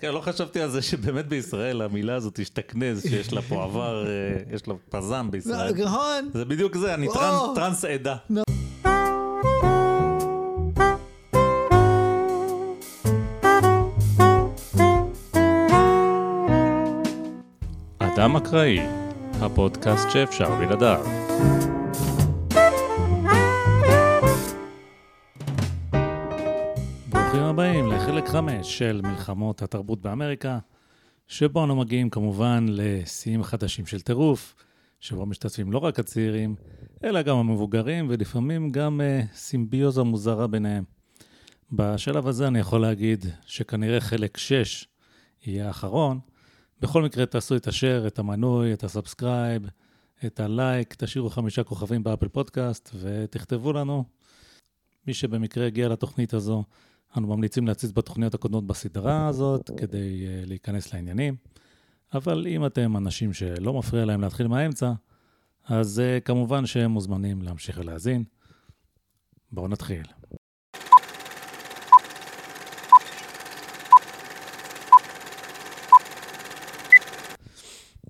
כן, לא חשבתי על זה שבאמת בישראל המילה הזאת השתכנז, שיש לה פה עבר, אה, יש לה פזם בישראל. נכון. זה בדיוק זה, אני טרנס עדה. אדם אקראי, הפודקאסט שאפשר בלעדיו. לחלק 5 של מלחמות התרבות באמריקה, שבו אנו מגיעים כמובן לשיאים חדשים של טירוף, שבו משתתפים לא רק הצעירים, אלא גם המבוגרים, ולפעמים גם uh, סימביוזה מוזרה ביניהם. בשלב הזה אני יכול להגיד שכנראה חלק 6 יהיה האחרון. בכל מקרה, תעשו את ה share, את המנוי, את ה subscribe, את הלייק, תשאירו חמישה כוכבים ב Apple Podcast ותכתבו לנו. מי שבמקרה הגיע לתוכנית הזו, אנו ממליצים להציץ בתוכניות הקודמות בסדרה הזאת כדי uh, להיכנס לעניינים. אבל אם אתם אנשים שלא מפריע להם להתחיל מהאמצע, אז uh, כמובן שהם מוזמנים להמשיך ולהאזין. בואו נתחיל.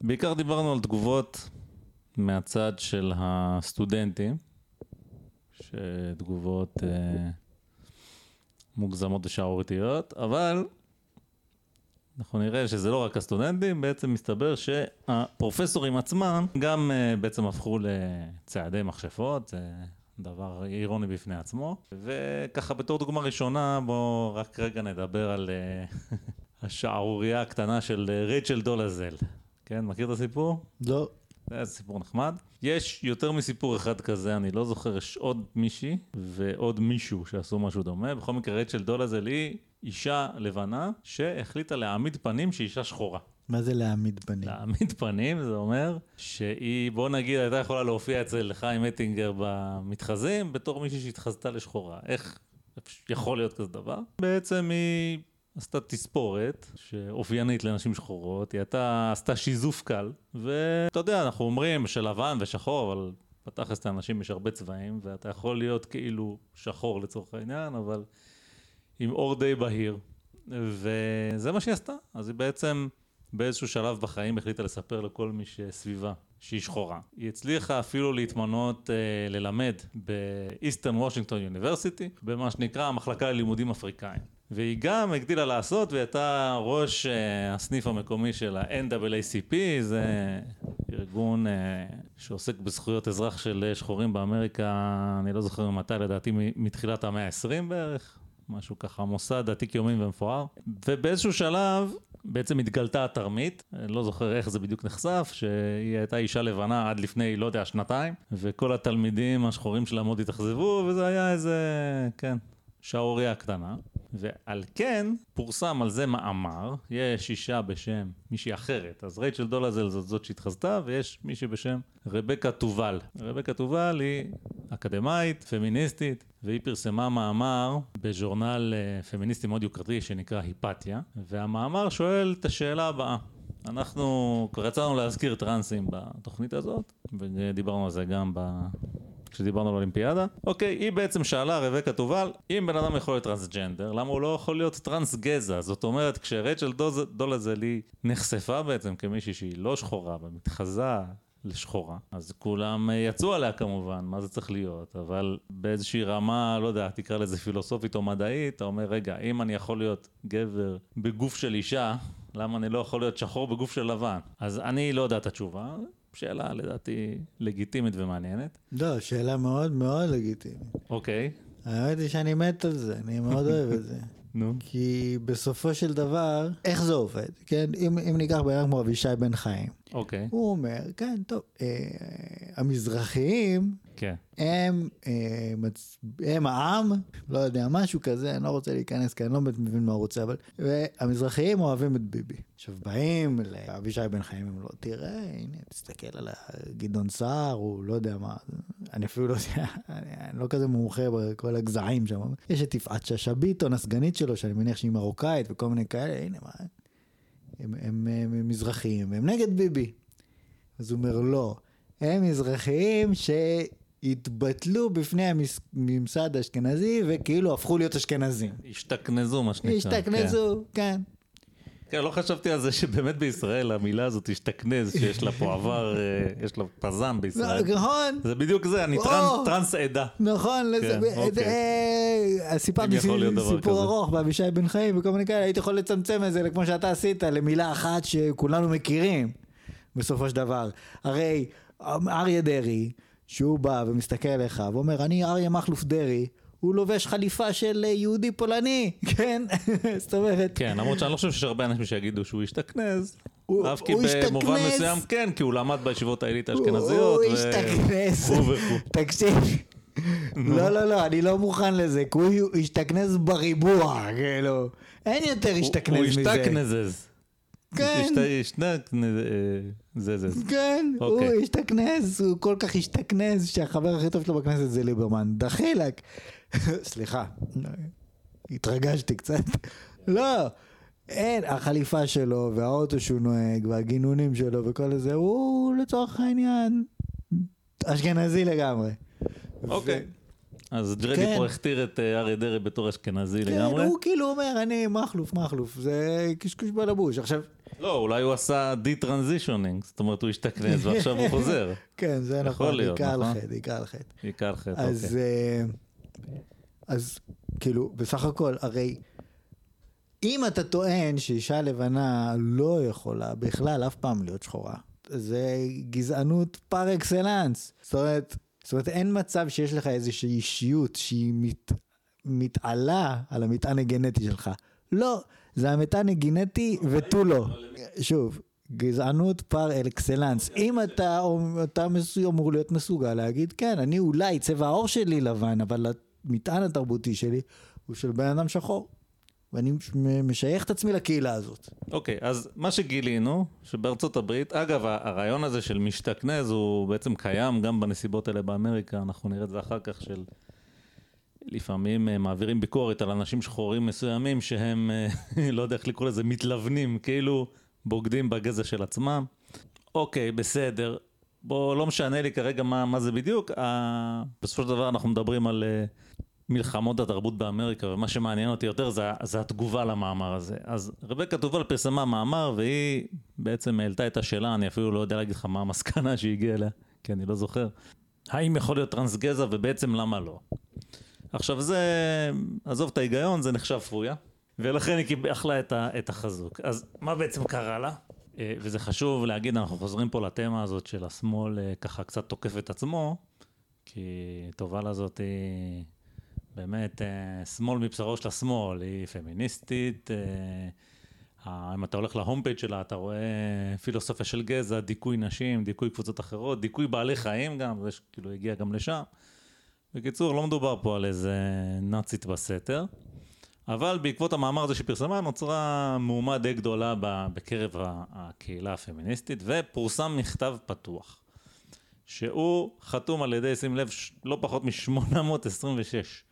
בעיקר דיברנו על תגובות מהצד של הסטודנטים, שתגובות אה, מוגזמות ושערורייתיות, אבל אנחנו נראה שזה לא רק הסטודנטים, בעצם מסתבר שהפרופסורים עצמם גם אה, בעצם הפכו לצעדי מכשפות, זה דבר אירוני בפני עצמו. וככה בתור דוגמה ראשונה, בואו רק רגע נדבר על אה, השערורייה הקטנה של אה, רייצ'ל דולזל. כן, מכיר את הסיפור? לא. זה סיפור נחמד. יש יותר מסיפור אחד כזה, אני לא זוכר, יש עוד מישהי ועוד מישהו שעשו משהו דומה. בכל מקרה, רייצ'ל דולזל היא אישה לבנה שהחליטה להעמיד פנים שהיא אישה שחורה. מה זה להעמיד פנים? להעמיד פנים זה אומר שהיא, בוא נגיד, הייתה יכולה להופיע אצל חיים אטינגר במתחזים בתור מישהי שהתחזתה לשחורה. איך יכול להיות כזה דבר? בעצם היא עשתה תספורת שאופיינית לנשים שחורות, היא הייתה, עשתה שיזוף קל, ואתה יודע, אנחנו אומרים שלבן ושחור, אבל בתכלס לאנשים יש הרבה צבעים, ואתה יכול להיות כאילו שחור לצורך העניין, אבל עם אור די בהיר. וזה מה שהיא עשתה. אז היא בעצם באיזשהו שלב בחיים החליטה לספר לכל מי שסביבה שהיא שחורה. היא הצליחה אפילו להתמנות אה, ללמד באיסטרן וושינגטון יוניברסיטי, במה שנקרא המחלקה ללימודים אפריקאים. והיא גם הגדילה לעשות, והיא הייתה ראש אה, הסניף המקומי של ה-NAACP, זה ארגון אה, שעוסק בזכויות אזרח של אה, שחורים באמריקה, אני לא זוכר מתי, לדעתי מתחילת המאה ה-20 בערך. משהו ככה, מוסד עתיק יומין ומפואר. ובאיזשהו שלב בעצם התגלתה התרמית, אני לא זוכר איך זה בדיוק נחשף, שהיא הייתה אישה לבנה עד לפני, לא יודע, שנתיים, וכל התלמידים השחורים שלה מאוד התאכזבו, וזה היה איזה, כן, שערורייה קטנה. ועל כן פורסם על זה מאמר, יש אישה בשם מישהי אחרת, אז רייצ'ל דולזל זאת זאת שהתחזתה, ויש מישהי בשם רבקה תובל. רבקה תובל היא אקדמאית, פמיניסטית, והיא פרסמה מאמר בז'ורנל אה, פמיניסטי מאוד יוקרתי שנקרא היפתיה, והמאמר שואל את השאלה הבאה. אנחנו כבר יצאנו להזכיר טרנסים בתוכנית הזאת, ודיברנו על זה גם. כשדיברנו על אולימפיאדה. אוקיי, היא בעצם שאלה, רבקה תובל, אם בן אדם יכול להיות טרנסג'נדר, למה הוא לא יכול להיות טרנס גזע? זאת אומרת, כשרייצ'ל דוז- דולזל היא נחשפה בעצם כמישהי שהיא לא שחורה ומתחזה לשחורה, אז כולם אה, יצאו עליה כמובן, מה זה צריך להיות, אבל באיזושהי רמה, לא יודע, תקרא לזה פילוסופית או מדעית, אתה אומר, רגע, אם אני יכול להיות גבר בגוף של אישה, למה אני לא יכול להיות שחור בגוף של לבן? אז אני לא יודע את התשובה, שאלה לדעתי לגיטימית ומעניינת. לא, שאלה מאוד מאוד לגיטימית. אוקיי, האמת היא שאני מת על זה, אני מאוד אוהב את זה. נו. כי בסופו של דבר, איך זה עובד? כן, אם, אם ניקח אדם כמו אבישי בן חיים, אוקיי, הוא אומר, כן, טוב, אה, המזרחיים כן. הם, אה, מצ... הם העם, לא יודע, משהו כזה, אני לא רוצה להיכנס, כי אני לא באמת מבין מה הוא רוצה, אבל... והמזרחיים אוהבים את ביבי. עכשיו באים לאבישי בן חיים, הם לא, תראה, הנה, תסתכל על גדעון סער, הוא לא יודע מה, אני אפילו לא יודע, אני, אני לא כזה מומחה בכל הגזעים שם. יש את יפעת שאשא ביטון, הסגנית שלו, שאני מניח שהיא מרוקאית וכל מיני כאלה, הנה, מה... הם, הם, הם, הם מזרחיים, הם נגד ביבי. אז הוא אומר, לא, הם מזרחיים שהתבטלו בפני הממסד האשכנזי וכאילו הפכו להיות אשכנזים. השתכנזו, מה שנקרא. השתכנזו, כן. כן, לא חשבתי על זה שבאמת בישראל המילה הזאת השתכנז, שיש לה פה עבר, אה, יש לה פזם בישראל. נכון, זה בדיוק זה, אני. טרנס- עדה. נכון, כן, אוקיי. אה, אם סיפרתי סיפור. ארוך באבישי בן חיים וכל מיני כאלה, הייתי יכול לצמצם את זה כמו שאתה עשית, למילה אחת שכולנו מכירים, בסופו של דבר. הרי אריה דרעי, שהוא בא ומסתכל עליך ואומר, אני אריה מכלוף דרעי, הוא לובש חליפה של אה, יהודי פולני, כן? זאת אומרת, כן, למרות שאני לא חושב שיש הרבה אנשים שיגידו שהוא השתכנז. הוא- אף כי הוא במובן השתכנז. מסוים כן, כי הוא למד בישיבות העילית הוא האשכנזיות. הוא השתכנז. הוא. תקשיב. לא, לא, לא, אני לא מוכן לזה, כי הוא השתכנז בריבוע, כאילו. אין יותר הוא השתכנז מזה. השתכנזז. כן. השתכנז. זה זה. כן, הוא אוקיי. השתכנז, הוא כל כך השתכנז שהחבר הכי טוב שלו בכנסת זה ליברמן. דחילק. סליחה, התרגשתי קצת. לא, אין, החליפה שלו והאוטו שהוא נוהג והגינונים שלו וכל זה, הוא לצורך העניין אשכנזי לגמרי. אוקיי. אז ג'רדי כן. פה הכתיר את אה, אריה דרעי בתור אשכנזי כן, לגמרי. הוא כאילו אומר, אני מכלוף, מכלוף, זה קשקוש בלבוש. עכשיו, לא, אולי הוא עשה de-transitioning, זאת אומרת הוא השתכנז ועכשיו הוא חוזר. כן, זה נכון, עיקר נכון? לחטא, עיקר. בעיקר חטא, אז, אוקיי. אה, אז כאילו, בסך הכל, הרי אם אתה טוען שאישה לבנה לא יכולה בכלל אף פעם להיות שחורה, זה גזענות פר אקסלנס. זאת אומרת, זאת אומרת, אין מצב שיש לך איזושהי אישיות שהיא מת, מתעלה על המטען הגנטי שלך. לא, זה המטען הגנטי ותו לא. שוב, גזענות פר אקסלנס. אם אתה, אמור להיות מסוגל להגיד, כן, אני אולי צבע העור שלי לבן, אבל המטען התרבותי שלי הוא של בן אדם שחור. ואני משייך את עצמי לקהילה הזאת. אוקיי, אז מה שגילינו, שבארצות הברית, אגב, הרעיון הזה של משתכנז הוא בעצם קיים גם בנסיבות האלה באמריקה, אנחנו נראה את זה אחר כך של... לפעמים אה, מעבירים ביקורת על אנשים שחורים מסוימים שהם, אה, לא יודע איך לקרוא לזה, מתלבנים, כאילו בוגדים בגזע של עצמם. אוקיי, בסדר. בוא, לא משנה לי כרגע מה, מה זה בדיוק. אה, בסופו של דבר אנחנו מדברים על אה, מלחמות התרבות באמריקה, ומה שמעניין אותי יותר זה, זה התגובה למאמר הזה. אז רבקה תובל פרסמה מאמר, והיא בעצם העלתה את השאלה, אני אפילו לא יודע להגיד לך מה המסקנה שהיא הגיעה אליה, כי אני לא זוכר. האם יכול להיות טרנס גזע, ובעצם למה לא? עכשיו זה, עזוב את ההיגיון, זה נחשב פויה, ולכן היא אכלה את, ה, את החזוק. אז מה בעצם קרה לה? אה, וזה חשוב להגיד, אנחנו חוזרים פה לתמה הזאת של השמאל אה, ככה קצת תוקף את עצמו, כי תובל הזאת היא באמת אה, שמאל מבשרו של השמאל, היא פמיניסטית. אם אתה הולך להום פייג' שלה, אתה רואה פילוסופיה של גזע, דיכוי נשים, דיכוי קבוצות אחרות, דיכוי בעלי חיים גם, זה כאילו הגיע גם לשם. בקיצור, לא מדובר פה על איזה נאצית בסתר, אבל בעקבות המאמר הזה שפרסמה נוצרה מהומה די גדולה בקרב הקהילה הפמיניסטית, ופורסם מכתב פתוח, שהוא חתום על ידי, שים לב, לא פחות מ-826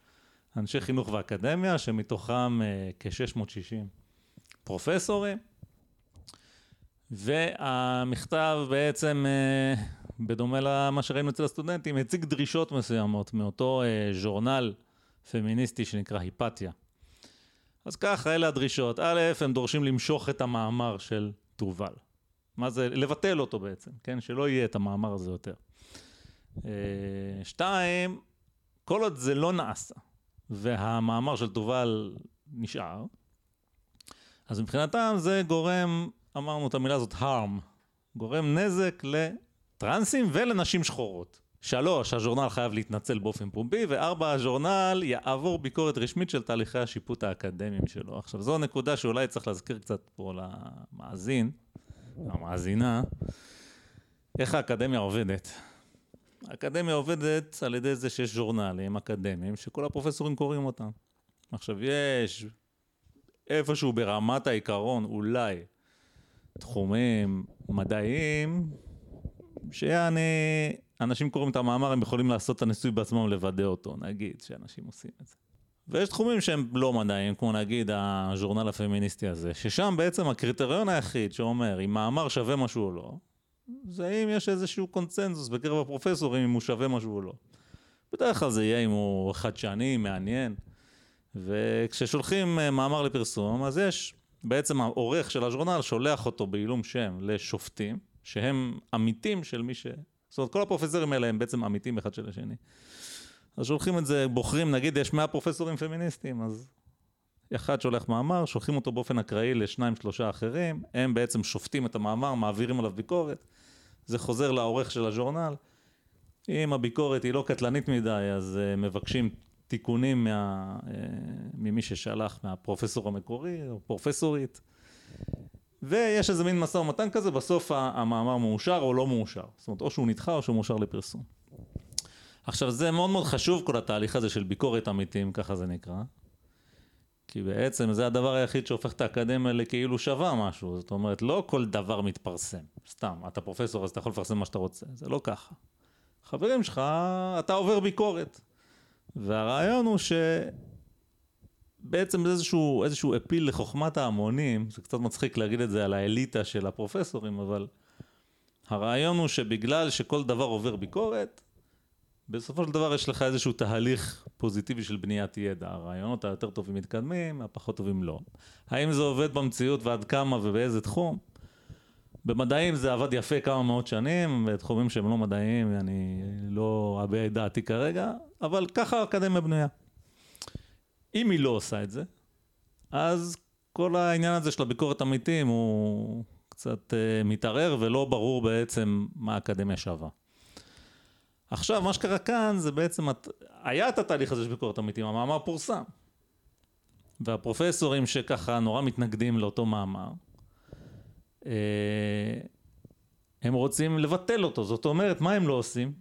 אנשי חינוך ואקדמיה, שמתוכם אה, כ-660 פרופסורים, והמכתב בעצם, אה, בדומה למה שראינו אצל הסטודנטים, הציג דרישות מסוימות מאותו אה, ז'ורנל פמיניסטי שנקרא היפתיה. אז ככה, אלה הדרישות. א', הם דורשים למשוך את המאמר של תובל. מה זה? לבטל אותו בעצם, כן? שלא יהיה את המאמר הזה יותר. אה, שתיים, כל עוד זה לא נעשה, והמאמר של תובל נשאר, אז מבחינתם זה גורם, אמרנו את המילה הזאת, harm, גורם נזק לטרנסים ולנשים שחורות. שלוש, הז'ורנל חייב להתנצל באופן פומבי, וארבע, הז'ורנל יעבור ביקורת רשמית של תהליכי השיפוט האקדמיים שלו. עכשיו, זו נקודה שאולי צריך להזכיר קצת פה למאזין, המאזינה, איך האקדמיה עובדת. האקדמיה עובדת על ידי זה שיש ז'ורנלים אקדמיים שכל הפרופסורים קוראים אותם. עכשיו, יש איפשהו ברמת העיקרון, אולי, תחומים מדעיים, שיעני, אנשים קוראים את המאמר, הם יכולים לעשות את הניסוי בעצמם, לוודא אותו, נגיד, שאנשים עושים את זה. ויש תחומים שהם לא מדעיים, כמו נגיד הז'ורנל הפמיניסטי הזה, ששם בעצם הקריטריון היחיד שאומר אם מאמר שווה משהו או לא, זה אם יש איזשהו קונצנזוס בקרב הפרופסורים אם הוא שווה משהו או לא. בדרך כלל זה יהיה אם הוא חדשני, מעניין. וכששולחים אה, מאמר לפרסום, אז יש בעצם העורך של הז'ורנל שולח אותו בעילום שם לשופטים, שהם עמיתים של מי ש... זאת אומרת, כל הפרופסורים האלה הם בעצם עמיתים אחד של השני. אז שולחים את זה, בוחרים, נגיד יש 100 פרופסורים פמיניסטים, אז אחד שולח מאמר, שולחים אותו באופן אקראי לשניים שלושה אחרים, הם בעצם שופטים את המאמר, מעבירים עליו ביקורת, זה חוזר לעורך של הז'ורנל. אם הביקורת היא לא קטלנית מדי, אז uh, מבקשים תיקונים מה, uh, ממי ששלח, מהפרופסור המקורי או פרופסורית. ויש איזה מין משא ומתן כזה, בסוף המאמר מאושר או לא מאושר. זאת אומרת, או שהוא נדחה או שהוא מאושר לפרסום. עכשיו, זה מאוד מאוד חשוב כל התהליך הזה של ביקורת עמיתים, ככה זה נקרא. כי בעצם זה הדבר היחיד שהופך את האקדמיה לכאילו שווה משהו. זאת אומרת, לא כל דבר מתפרסם. סתם, אתה פרופסור אז אתה יכול לפרסם מה שאתה רוצה. זה לא ככה. חברים שלך, אתה עובר ביקורת. והרעיון הוא שבעצם זה איזשהו, איזשהו אפיל לחוכמת ההמונים, זה קצת מצחיק להגיד את זה על האליטה של הפרופסורים, אבל הרעיון הוא שבגלל שכל דבר עובר ביקורת, בסופו של דבר יש לך איזשהו תהליך פוזיטיבי של בניית ידע. הרעיונות היותר טובים מתקדמים, הפחות טובים לא. האם זה עובד במציאות ועד כמה ובאיזה תחום? במדעים זה עבד יפה כמה מאות שנים, בתחומים שהם לא מדעיים, אני לא אביע את דעתי כרגע, אבל ככה האקדמיה בנויה. אם היא לא עושה את זה, אז כל העניין הזה של הביקורת עמיתים הוא קצת uh, מתערער ולא ברור בעצם מה האקדמיה שווה. עכשיו, מה שקרה כאן זה בעצם, היה את התהליך הזה של ביקורת עמיתים, המאמר פורסם. והפרופסורים שככה נורא מתנגדים לאותו מאמר, אה, הם רוצים לבטל אותו. זאת אומרת, מה הם לא עושים?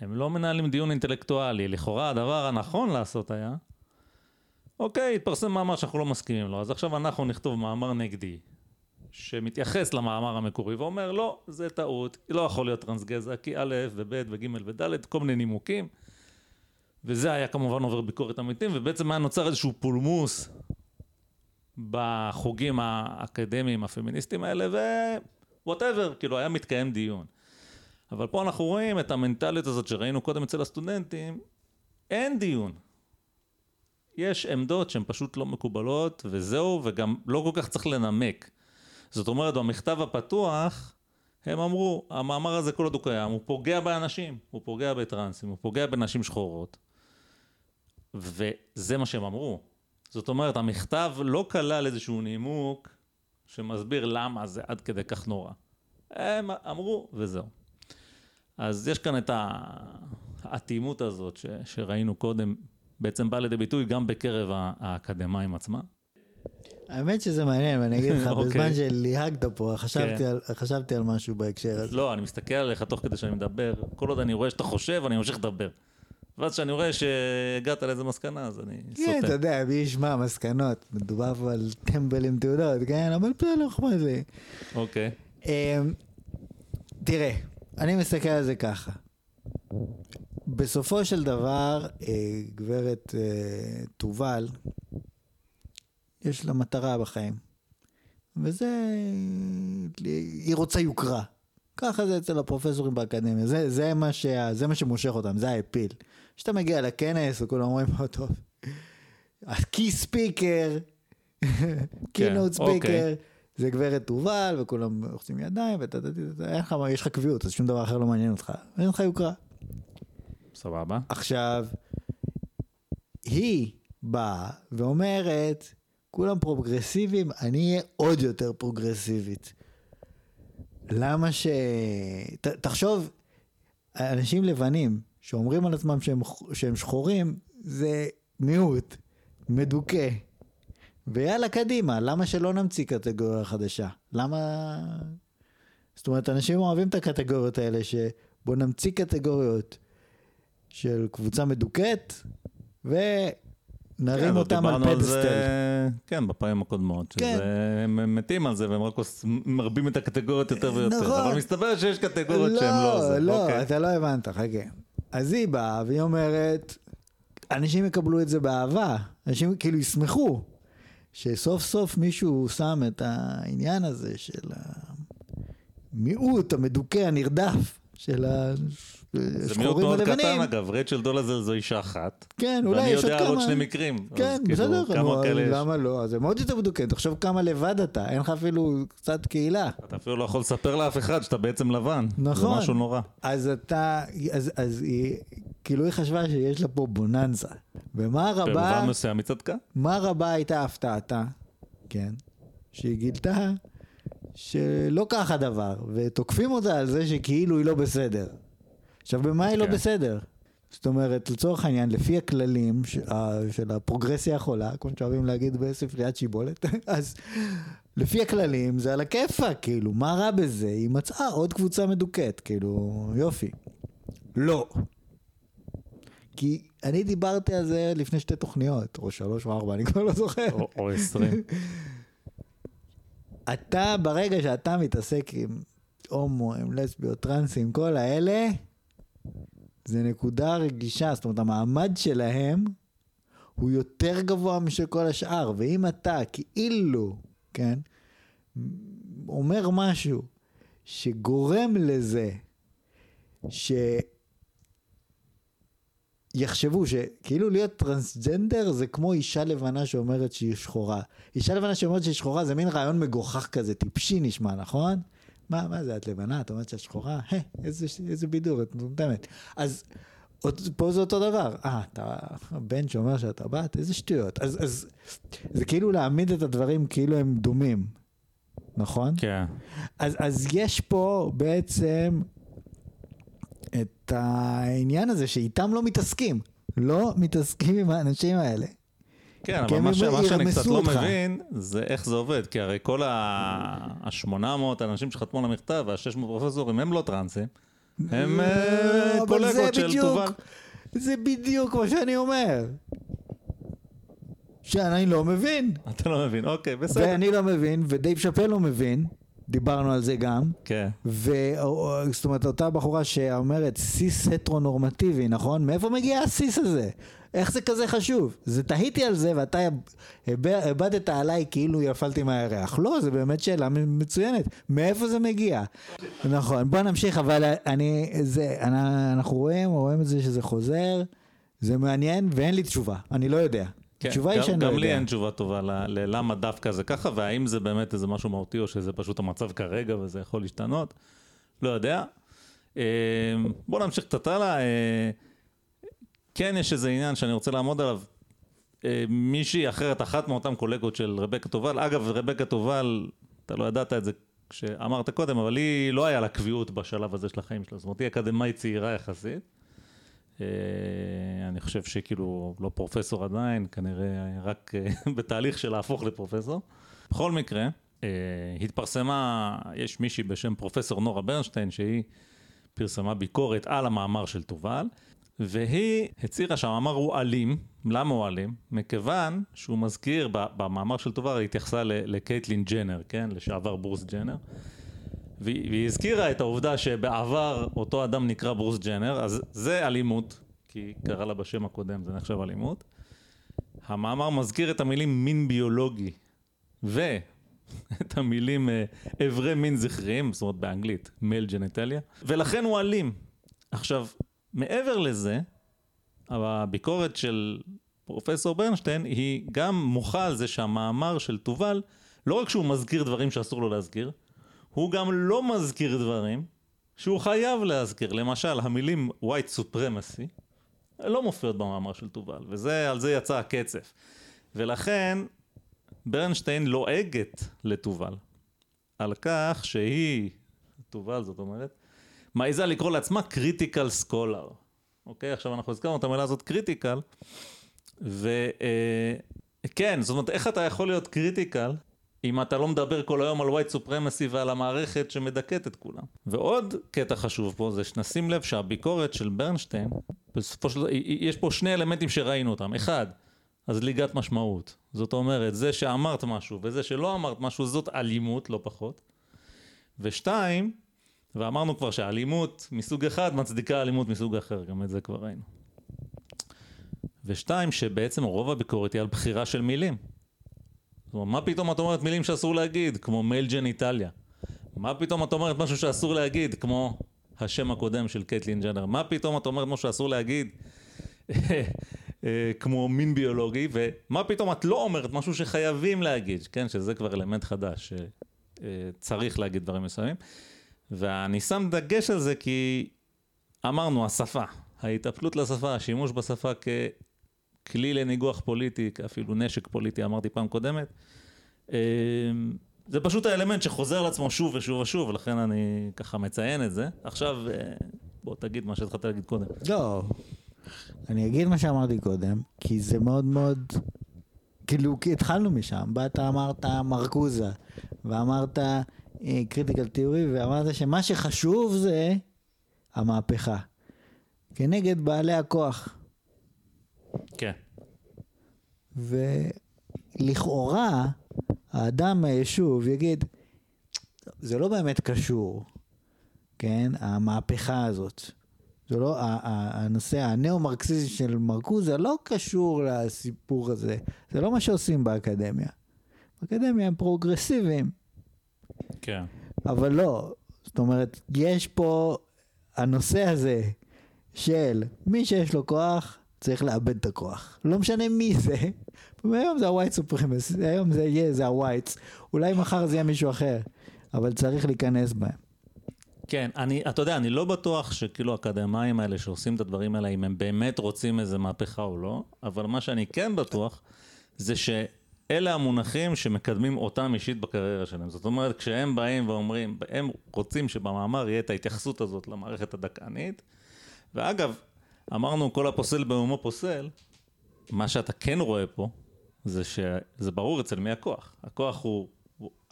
הם לא מנהלים דיון אינטלקטואלי. לכאורה הדבר הנכון לעשות היה, אוקיי, התפרסם מאמר שאנחנו לא מסכימים לו, אז עכשיו אנחנו נכתוב מאמר נגדי, שמתייחס למאמר המקורי ואומר, לא, זה טעות, לא יכול להיות טרנסגזע, כי א' וב' וג' וד', כל מיני נימוקים. וזה היה כמובן עובר ביקורת עמיתים, ובעצם היה נוצר איזשהו פולמוס בחוגים האקדמיים הפמיניסטיים האלה, whatever, כאילו היה מתקיים דיון. אבל פה אנחנו רואים את המנטליות הזאת שראינו קודם אצל הסטודנטים, אין דיון. יש עמדות שהן פשוט לא מקובלות, וזהו, וגם לא כל כך צריך לנמק. זאת אומרת, במכתב הפתוח, הם אמרו, המאמר הזה כל עוד הוא קיים, הוא פוגע באנשים, הוא פוגע בטרנסים, הוא פוגע בנשים שחורות. וזה מה שהם אמרו. זאת אומרת, המכתב לא כלל איזשהו נימוק שמסביר למה זה עד כדי כך נורא. הם אמרו, וזהו. אז יש כאן את האטימות הזאת ש, שראינו קודם, בעצם באה לידי ביטוי גם בקרב האקדמאים עצמם. האמת שזה מעניין, ואני אגיד לך. אוקיי. בזמן שליהגת פה, חשבתי, כן. על, חשבתי על משהו בהקשר הזה. לא, אני מסתכל עליך תוך כדי שאני מדבר, כל עוד אני רואה שאתה חושב, אני ממשיך לדבר. ואז כשאני רואה שהגעת לאיזה מסקנה, אז אני סוטה. כן, אתה יודע, מי ישמע מסקנות, מדובר פה על טמבל עם תעודות, כן? אבל בסדר, אכפת לי. אוקיי. אמ, תראה, אני מסתכל על זה ככה. בסופו של דבר, אה, גברת אה, תובל, יש לה מטרה בחיים. וזה, היא רוצה יוקרה. ככה זה אצל הפרופסורים באקדמיה, זה, זה, מה, ש, זה מה שמושך אותם, זה ה appeal. כשאתה מגיע לכנס וכולם אומרים, לו, טוב, ה key speaker, keynote speaker, זה גברת תובל וכולם לוחצים ידיים ואתה, יש לך קביעות, אז שום דבר אחר לא מעניין אותך, אין לך יוקרה. סבבה. עכשיו, היא באה ואומרת, כולם פרוגרסיביים, אני אהיה עוד יותר פרוגרסיבית. למה ש... ת, תחשוב, אנשים לבנים שאומרים על עצמם שהם, שהם שחורים, זה מיעוט, מדוכא. ויאללה, קדימה, למה שלא נמציא קטגוריה חדשה? למה... זאת אומרת, אנשים אוהבים את הקטגוריות האלה, שבוא נמציא קטגוריות של קבוצה מדוכאת, ו... נרים כן, אותם על פדסטל. כן, בפעמים הקודמות, כן. שזה, הם מתים על זה והם רק מרבים את הקטגוריות יותר ויותר, נכון. אבל מסתבר שיש קטגוריות לא, שהן לא זה. לא, אוקיי. אתה לא הבנת, חכה. אז היא באה והיא אומרת, אנשים יקבלו את זה באהבה, אנשים כאילו ישמחו, שסוף סוף מישהו שם את העניין הזה של המיעוט המדוכא הנרדף, של זה מיעוט מאוד קטן. אגב, רייצ'ל דולזל זו אישה אחת. כן, אולי ואני יש עוד יודע על עוד כמה. שני מקרים. כן, כאילו, בסדר, כמה נו, כאלה יש. למה לא? זה מאוד יותר מדוכא, תחשוב כמה לבד אתה, אין לך אפילו קצת קהילה. אתה אפילו לא יכול לספר לאף אחד שאתה בעצם לבן. נכון. זה משהו נורא. אז אתה, אז, היא, כאילו היא חשבה שיש לה פה בוננזה. ומה רבה, במובן מסוים היא צדקה. מה רבה הייתה הפתעתה, כן, שהיא גילתה שלא כך הדבר, ותוקפים אותה על זה שכאילו היא לא בסדר. עכשיו, במה היא לא כן. בסדר? זאת אומרת, לצורך העניין, לפי הכללים של הפרוגרסיה החולה, כמו שאוהבים להגיד בספריית שיבולת, אז לפי הכללים זה על הכיפאק, כאילו, מה רע בזה? היא מצאה עוד קבוצה מדוכאת, כאילו, יופי. לא. כי אני דיברתי על זה לפני שתי תוכניות, או שלוש או ארבע, אני כבר לא זוכר. או עשרים. אתה, ברגע שאתה מתעסק עם הומואים, לסביות, טרנסים, כל האלה, זה נקודה רגישה, זאת אומרת, המעמד שלהם הוא יותר גבוה משל כל השאר, ואם אתה כאילו, כן, אומר משהו שגורם לזה ש... יחשבו שכאילו להיות טרנסג'נדר זה כמו אישה לבנה שאומרת שהיא שחורה. אישה לבנה שאומרת שהיא שחורה זה מין רעיון מגוחך כזה, טיפשי נשמע, נכון? מה, מה זה, את לבנה? את אומרת שאת שחורה? היי, איזה, איזה בידור, את מטומטמת. אז פה זה אותו דבר. אה, אתה בן שאומר שאתה בת? איזה שטויות. אז, אז זה כאילו להעמיד את הדברים כאילו הם דומים, נכון? כן. אז, אז יש פה בעצם את העניין הזה שאיתם לא מתעסקים. לא מתעסקים עם האנשים האלה. כן, אבל מה ש- מה שאני קצת לא אותך. מבין, זה איך זה עובד, כי הרי כל ה-800 אנשים שחתמו על המכתב, וה-600 פרופסורים, הם לא טרנסים, הם אה, קולגות של תובל. זה בדיוק מה שאני אומר. שאני לא מבין. אתה לא מבין, אוקיי, בסדר. ואני לא מבין, ודייב שאפל לא מבין, דיברנו על זה גם. כן. וזאת אומרת, אותה בחורה שאומרת סיס הטרונורמטיבי, נכון? מאיפה מגיע הסיס הזה? איך זה כזה חשוב? זה תהיתי על זה ואתה הב- הבדת עליי כאילו יפלתי מהירח. לא, זה באמת שאלה מצוינת. מאיפה זה מגיע? נכון, בוא נמשיך, אבל אני, זה, אני, אנחנו רואים, רואים את זה שזה חוזר, זה מעניין ואין לי תשובה, אני לא יודע. כן, התשובה היא גם- שאני לא גם יודע. לי אין תשובה טובה ללמה דווקא זה ככה, והאם זה באמת איזה משהו מהותי, או שזה פשוט המצב כרגע וזה יכול להשתנות, לא יודע. אה, בוא נמשיך קצת הלאה. כן, יש איזה עניין שאני רוצה לעמוד עליו. אה, מישהי אחרת, אחת מאותן קולגות של רבקה תובל, אגב, רבקה תובל, אתה לא ידעת את זה כשאמרת קודם, אבל היא לא היה לה קביעות בשלב הזה של החיים שלה, זאת אומרת, היא אקדמאית צעירה יחסית. אה, אני חושב שכאילו לא פרופסור עדיין, כנראה רק אה, בתהליך של להפוך לפרופסור. בכל מקרה, התפרסמה, יש מישהי בשם פרופסור נורה ברנשטיין, שהיא פרסמה ביקורת על המאמר של תובל, והיא הצהירה שהמאמר הוא אלים. למה הוא אלים? מכיוון שהוא מזכיר, במאמר של תובל היא התייחסה לקייטלין ג'נר, כן? לשעבר ברוס ג'נר. והיא הזכירה את העובדה שבעבר אותו אדם נקרא ברוס ג'נר, אז זה אלימות, כי קרא לה בשם הקודם, זה נחשב אלימות. המאמר מזכיר את המילים מין ביולוגי, ואת המילים אה, אברי מין זכריים, זאת אומרת באנגלית, מייל ג'נטליה, ולכן הוא אלים. עכשיו, מעבר לזה, הביקורת של פרופסור ברנשטיין היא גם מוחה על זה שהמאמר של תובל, לא רק שהוא מזכיר דברים שאסור לו להזכיר, הוא גם לא מזכיר דברים שהוא חייב להזכיר. למשל, המילים white supremacy לא מופיעות במאמר של תובל, ועל זה יצא הקצף. ולכן ברנשטיין לועגת לתובל על כך שהיא, תובל זאת אומרת, מעיזה לקרוא לעצמה critical scholar. אוקיי? עכשיו אנחנו הזכרנו את המילה הזאת critical, וכן, זאת אומרת, איך אתה יכול להיות critical אם אתה לא מדבר כל היום על white supremacy ועל המערכת שמדכאת את כולם. ועוד קטע חשוב פה זה שנשים לב שהביקורת של ברנשטיין, בסופו של דבר, יש פה שני אלמנטים שראינו אותם. אחד, הזליגת משמעות. זאת אומרת, זה שאמרת משהו וזה שלא אמרת משהו, זאת אלימות, לא פחות. ושתיים, ואמרנו כבר שאלימות מסוג אחד מצדיקה אלימות מסוג אחר, גם את זה כבר ראינו. ושתיים, שבעצם רוב הביקורת היא על בחירה של מילים. זאת אומרת, מה פתאום את אומרת מילים שאסור להגיד, כמו מייל ג'ניטליה? מה פתאום את אומרת משהו שאסור להגיד, כמו השם הקודם של קייטלין ג'נר. מה פתאום את אומרת משהו שאסור להגיד אה, כמו מין ביולוגי, ומה פתאום את לא אומרת משהו שחייבים להגיד, כן, שזה כבר אלמנט חדש, שצריך להגיד דברים מסוימים. ואני שם דגש על זה כי אמרנו, השפה, ההיטפלות לשפה, השימוש בשפה ככלי לניגוח פוליטי, אפילו נשק פוליטי, אמרתי פעם קודמת. אה, זה פשוט האלמנט שחוזר לעצמו שוב ושוב ושוב, ולכן אני ככה מציין את זה. עכשיו, אה, בוא תגיד מה שהתחלת להגיד קודם. לא, אני אגיד מה שאמרתי קודם, כי זה מאוד מאוד, כאילו, התחלנו משם, באת אמרת מרקוזה, ואמרת critical אה, תיאורי, ואמרת שמה שחשוב זה המהפכה, כנגד בעלי הכוח. כן. ולכאורה, האדם מהיישוב יגיד, זה לא באמת קשור, כן, המהפכה הזאת. זה לא, הנושא הנאו-מרקסיזם של מרקוזה לא קשור לסיפור הזה. זה לא מה שעושים באקדמיה. באקדמיה הם פרוגרסיביים. כן. אבל לא. זאת אומרת, יש פה, הנושא הזה של מי שיש לו כוח, צריך לאבד את הכוח. לא משנה מי זה. היום זה ה white supremacy, היום זה יהיה, זה ה whites. אולי מחר זה יהיה מישהו אחר, אבל צריך להיכנס בהם. כן, אני, אתה יודע, אני לא בטוח שכאילו האקדמאים האלה שעושים את הדברים האלה, אם הם באמת רוצים איזה מהפכה או לא, אבל מה שאני כן בטוח, זה שאלה המונחים שמקדמים אותם אישית בקריירה שלהם. זאת אומרת, כשהם באים ואומרים, הם רוצים שבמאמר יהיה את ההתייחסות הזאת למערכת הדכאנית, ואגב, אמרנו כל הפוסל באומו פוסל, מה שאתה כן רואה פה, זה שזה ברור אצל מי הכוח. הכוח הוא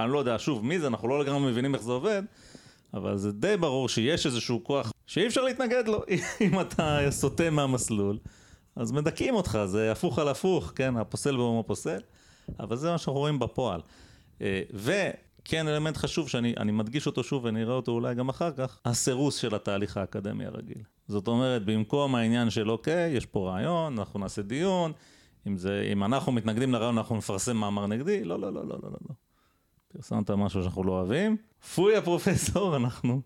אני לא יודע, שוב, מי זה, אנחנו לא לגמרי מבינים איך זה עובד, אבל זה די ברור שיש איזשהו כוח שאי אפשר להתנגד לו אם אתה סוטה מהמסלול, אז מדכאים אותך, זה הפוך על הפוך, כן, הפוסל באומו פוסל, אבל זה מה שאנחנו רואים בפועל. אה, וכן אלמנט חשוב שאני מדגיש אותו שוב ונראה אותו אולי גם אחר כך, הסירוס של התהליך האקדמי הרגיל. זאת אומרת, במקום העניין של אוקיי, יש פה רעיון, אנחנו נעשה דיון, אם, זה, אם אנחנו מתנגדים לרעיון אנחנו נפרסם מאמר נגדי, לא, לא, לא, לא, לא, לא. פרסמת משהו שאנחנו לא אוהבים, פוי הפרופסור, אנחנו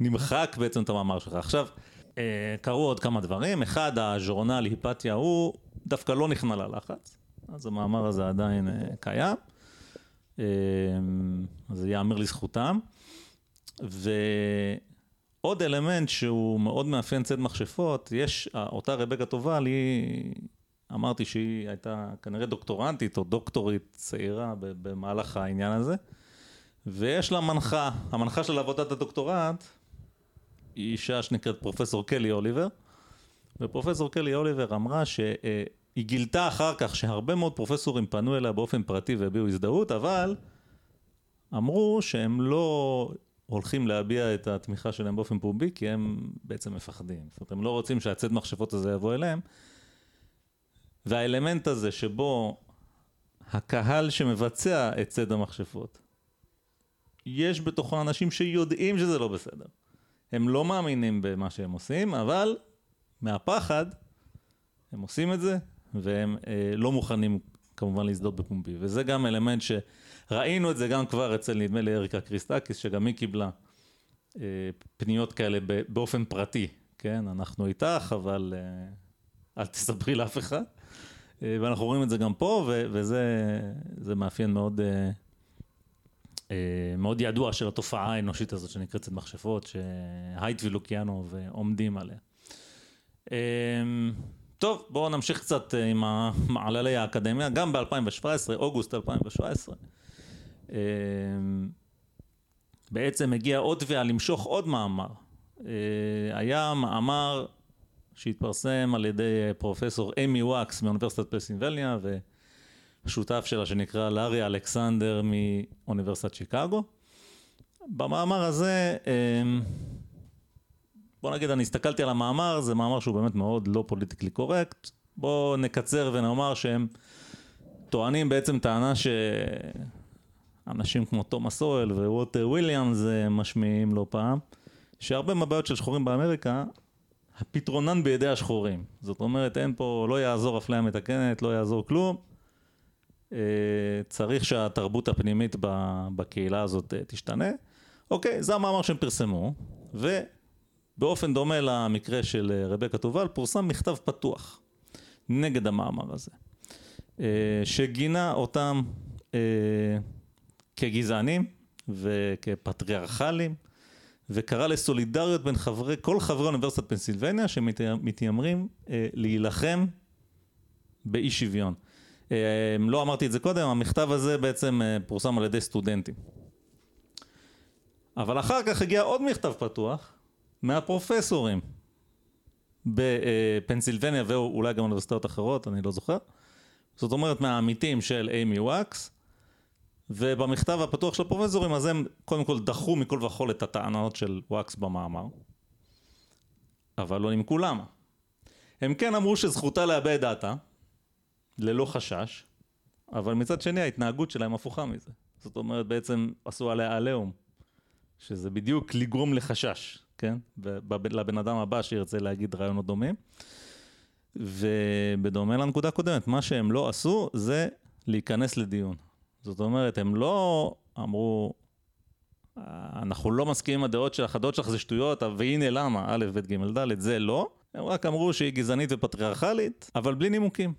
נמחק בעצם את המאמר שלך. עכשיו, אה, קרו עוד כמה דברים, אחד, הז'ורנל היפתיה הוא דווקא לא נכנע ללחץ, אז המאמר הזה עדיין אה, קיים, אה, אז זה ייאמר לזכותם. ועוד אלמנט שהוא מאוד מאפיין ציד מכשפות, יש, אותה רבקה טובל, היא, אמרתי שהיא הייתה כנראה דוקטורנטית או דוקטורית צעירה במהלך העניין הזה. ויש לה מנחה, המנחה של עבודת הדוקטורט היא אישה שנקראת פרופסור קלי אוליבר, ופרופסור קלי אוליבר אמרה שהיא גילתה אחר כך שהרבה מאוד פרופסורים פנו אליה באופן פרטי והביעו הזדהות, אבל אמרו שהם לא הולכים להביע את התמיכה שלהם באופן פומבי, כי הם בעצם מפחדים. זאת אומרת, הם לא רוצים שהצד מכשפות הזה יבוא אליהם. והאלמנט הזה שבו הקהל שמבצע את צד המכשפות יש בתוכו אנשים שיודעים שזה לא בסדר. הם לא מאמינים במה שהם עושים, אבל מהפחד הם עושים את זה, והם אה, לא מוכנים כמובן להזדהות בפומבי. וזה גם אלמנט שראינו את זה גם כבר אצל נדמה לי אריקה קריסטקיס, שגם היא קיבלה אה, פניות כאלה באופן פרטי, כן? אנחנו איתך, אבל אה, אל תספרי לאף אחד. אה, ואנחנו רואים את זה גם פה, וזה מאפיין מאוד... אה, אה, מאוד ידוע של התופעה האנושית הזאת שנקראת צד מכשפות, שהייט ולוקיאנוף עומדים עליה. אה, טוב, בואו נמשיך קצת אה, עם מעללי האקדמיה, גם ב-2017, אוגוסט 2017. בעצם הגיע עוד תביעה למשוך עוד מאמר. היה מאמר שהתפרסם על ידי פרופסור אמי וואקס מאוניברסיטת פלסינבליה, ו... שותף שלה שנקרא לארי אלכסנדר מאוניברסיטת שיקגו. במאמר הזה, בוא נגיד, אני הסתכלתי על המאמר, זה מאמר שהוא באמת מאוד לא politically correct. בואו נקצר ונאמר שהם טוענים בעצם טענה שאנשים כמו תומאס אוהל וווטר וויליאמס אה, משמיעים לא פעם, שהרבה מהבעיות של שחורים באמריקה, הפתרונן בידי השחורים. זאת אומרת, אין פה, לא יעזור אפליה מתקנת, לא יעזור כלום. אה, צריך שהתרבות הפנימית בקהילה הזאת אה, תשתנה. אוקיי, זה המאמר שהם פרסמו, באופן דומה למקרה של אה, רבקה תובל, פורסם מכתב פתוח נגד המאמר הזה, אה, שגינה אותם אה, כגזענים וכפטריארכלים, וקרא לסולידריות בין חברי, כל חברי אוניברסיטת פנסילבניה שמתיימרים להילחם באי שוויון. לא אמרתי את זה קודם, המכתב הזה בעצם פורסם על ידי סטודנטים. אבל אחר כך הגיע עוד מכתב פתוח מהפרופסורים בפנסילבניה ואולי גם אוניברסיטאות אחרות, אני לא זוכר. זאת אומרת מהעמיתים של אימי וואקס, ובמכתב הפתוח של הפרופסורים אז הם קודם כל דחו מכל וכול את הטענות של וואקס במאמר, אבל לא נימקו למה. הם כן אמרו שזכותה להביע דעתה, ללא חשש, אבל מצד שני ההתנהגות שלהם הפוכה מזה. זאת אומרת בעצם עשו עליה עליהום. שזה בדיוק לגרום לחשש, כן? לבן אדם הבא שירצה להגיד רעיונות דומים. ובדומה לנקודה הקודמת, מה שהם לא עשו זה להיכנס לדיון. זאת אומרת, הם לא אמרו, אנחנו לא מסכימים עם הדעות שלך, הדעות שלך זה שטויות, והנה למה, א', ב', ג', ד', זה לא. הם רק אמרו שהיא גזענית ופטריארכלית, אבל בלי נימוקים.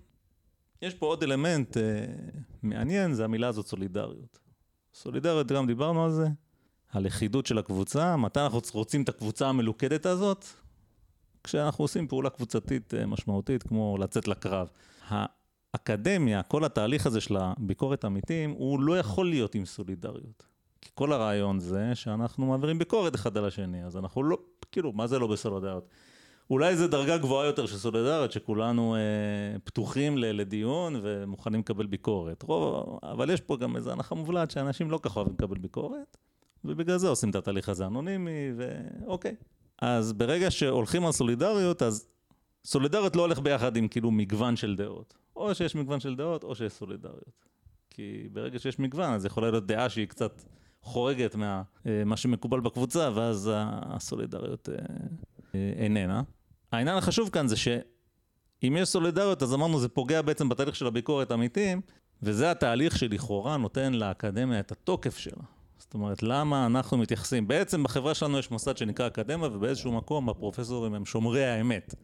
יש פה עוד אלמנט אה, מעניין, זה המילה הזאת סולידריות. סולידריות, גם דיברנו על זה, הלכידות של הקבוצה, מתי אנחנו רוצים את הקבוצה המלוכדת הזאת? כשאנחנו עושים פעולה קבוצתית אה, משמעותית, כמו לצאת לקרב. האקדמיה, כל התהליך הזה של הביקורת עמיתים, הוא לא יכול להיות עם סולידריות. כי כל הרעיון זה שאנחנו מעבירים ביקורת אחד על השני, אז אנחנו לא, כאילו, מה זה לא בסולידריות? אולי זו דרגה גבוהה יותר של סולידריות, שכולנו אה, פתוחים לדיון ומוכנים לקבל ביקורת. רוב, אבל יש פה גם איזו הנחה מובלעת שאנשים לא ככה אוהבים לקבל ביקורת. ובגלל זה עושים את התהליך הזה אנונימי, ואוקיי. אז ברגע שהולכים על סולידריות, אז סולידריות לא הולך ביחד עם כאילו מגוון של דעות. או שיש מגוון של דעות, או שיש סולידריות. כי ברגע שיש מגוון, אז יכולה להיות דעה שהיא קצת חורגת ממה אה, שמקובל בקבוצה, ואז הסולידריות אה, אה, איננה. העניין החשוב כאן זה שאם יש סולידריות, אז אמרנו, זה פוגע בעצם בתהליך של הביקורת עמיתים, וזה התהליך שלכאורה נותן לאקדמיה את התוקף שלה. זאת אומרת, למה אנחנו מתייחסים? בעצם בחברה שלנו יש מוסד שנקרא אקדמיה, ובאיזשהו מקום הפרופסורים הם שומרי האמת.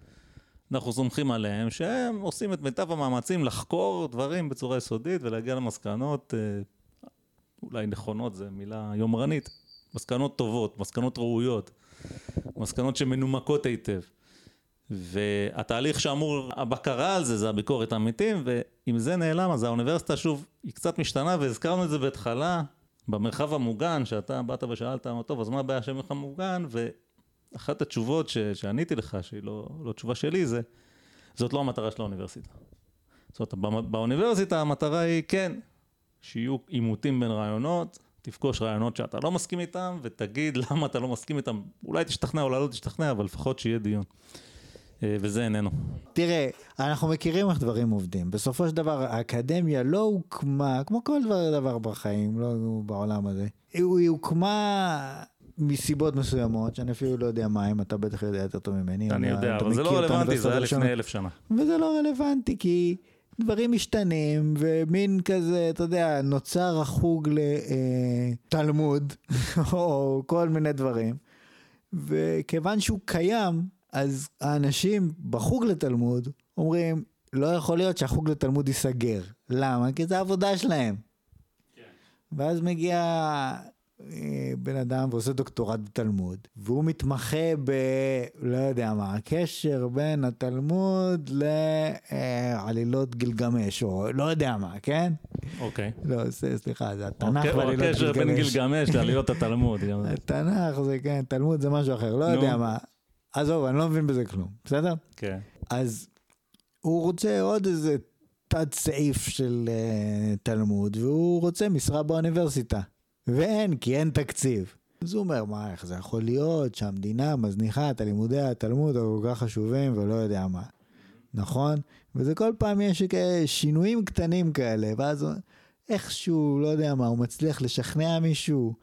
אנחנו סומכים עליהם שהם עושים את מיטב המאמצים לחקור דברים בצורה יסודית ולהגיע למסקנות, אה, אולי נכונות, זו מילה יומרנית, מסקנות טובות, מסקנות ראויות, מסקנות שמנומקות היטב. והתהליך שאמור, הבקרה על זה, זה הביקורת העמיתים, ואם זה נעלם, אז האוניברסיטה שוב, היא קצת משתנה, והזכרנו את זה בהתחלה, במרחב המוגן, שאתה באת ושאלת, טוב, אז מה הבעיה של מרחב מוגן? ואחת התשובות ש, שעניתי לך, שהיא לא, לא תשובה שלי, זה, זאת לא המטרה של האוניברסיטה. זאת אומרת, באוניברסיטה המטרה היא כן, שיהיו עימותים בין רעיונות, תפגוש רעיונות שאתה לא מסכים איתם, ותגיד למה אתה לא מסכים איתם, אולי תשתכנע, אולי לא תשתכנע, אבל לפחות שיהיה דיון. אה, וזה איננו. תראה, אנחנו מכירים איך דברים עובדים. בסופו של דבר, האקדמיה לא הוקמה, כמו כל דבר, דבר בחיים, לא בעולם הזה, היא הוקמה מסיבות מסוימות, שאני אפילו לא יודע מה הם, אתה בטח יודע יותר טוב ממני. אני יודע, אבל זה לא רלוונטי, זה היה לפני אלף שנה. וזה לא רלוונטי, כי דברים משתנים, ומין כזה, אתה יודע, נוצר החוג לתלמוד, או כל מיני דברים. וכיוון שהוא קיים, אז האנשים בחוג לתלמוד אומרים, לא יכול להיות שהחוג לתלמוד ייסגר. למה? כי זה העבודה שלהם. כן. ואז מגיע אה, בן אדם ועושה דוקטורט בתלמוד, והוא מתמחה ב... לא יודע מה, הקשר בין התלמוד לעלילות גילגמש, או לא יודע מה, כן? אוקיי. לא, סליחה, זה התנ"ך ועלילות גילגמש. הקשר בין גילגמש לעלילות התלמוד. התנ"ך זה כן, תלמוד זה משהו אחר, לא יודע מה. עזוב, אני לא מבין בזה כלום, בסדר? כן. אז הוא רוצה עוד איזה תת סעיף של uh, תלמוד, והוא רוצה משרה באוניברסיטה. ואין, כי אין תקציב. אז הוא אומר, מה, איך זה יכול להיות שהמדינה מזניחה את הלימודי התלמוד הכל כך חשובים ולא יודע מה. נכון? וזה כל פעם יש שינויים קטנים כאלה, ואז איכשהו, לא יודע מה, הוא מצליח לשכנע מישהו.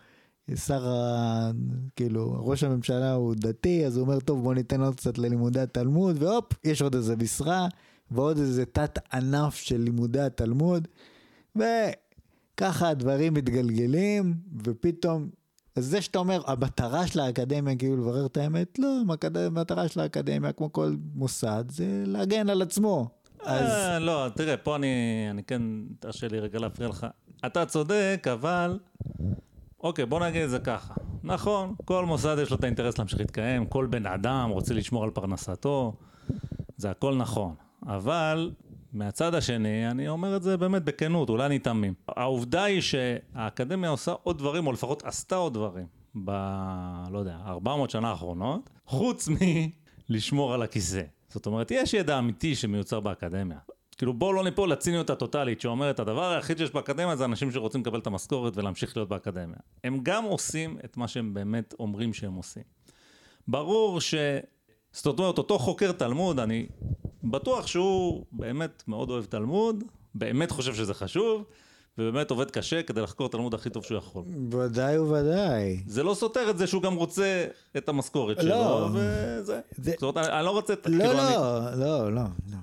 שר ה... כאילו, ראש הממשלה הוא דתי, אז הוא אומר, טוב, בוא ניתן עוד קצת ללימודי התלמוד, והופ, יש עוד איזה משרה, ועוד איזה תת ענף של לימודי התלמוד, וככה הדברים מתגלגלים, ופתאום אז זה שאתה אומר, המטרה של האקדמיה כאילו לברר את האמת, לא, המטרה של האקדמיה, כמו כל מוסד, זה להגן על עצמו. אז אה, לא, תראה, פה אני, אני כן, תרשה לי רגע להפריע לך. אתה צודק, אבל... אוקיי, בוא נגיד את זה ככה. נכון, כל מוסד יש לו את האינטרס להמשיך להתקיים, כל בן אדם רוצה לשמור על פרנסתו, זה הכל נכון. אבל מהצד השני, אני אומר את זה באמת בכנות, אולי אני תמים. העובדה היא שהאקדמיה עושה עוד דברים, או לפחות עשתה עוד דברים, ב... לא יודע, 400 שנה האחרונות, חוץ מלשמור על הכיסא. זאת אומרת, יש ידע אמיתי שמיוצר באקדמיה. כאילו בואו לא ניפול לציניות הטוטלית שאומרת הדבר היחיד שיש באקדמיה זה אנשים שרוצים לקבל את המשכורת ולהמשיך להיות באקדמיה. הם גם עושים את מה שהם באמת אומרים שהם עושים. ברור ש... זאת אומרת, אותו חוקר תלמוד, אני בטוח שהוא באמת מאוד אוהב תלמוד, באמת חושב שזה חשוב, ובאמת עובד קשה כדי לחקור תלמוד הכי טוב שהוא יכול. ודאי וודאי. זה לא סותר את זה שהוא גם רוצה את המשכורת לא. שלו, וזה. זה- זאת אומרת, אני, אני לא רוצה... לא, כאילו, לא, לא, לא, לא.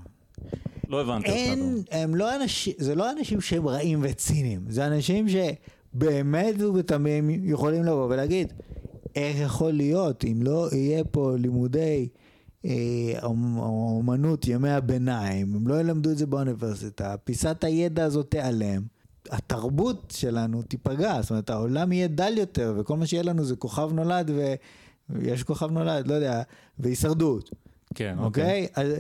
לא הבנתי אותך. אין, הם לא אנשים, זה לא אנשים שהם רעים וציניים, זה אנשים שבאמת ובתמים יכולים לבוא ולהגיד, איך יכול להיות אם לא יהיה פה לימודי אה, אומ- אומנות ימי הביניים, הם לא ילמדו את זה באוניברסיטה, פיסת הידע הזאת תיעלם. התרבות שלנו תיפגע, זאת אומרת העולם יהיה דל יותר וכל מה שיהיה לנו זה כוכב נולד ויש כוכב נולד, לא יודע, והישרדות. כן, אוקיי. אוקיי? אז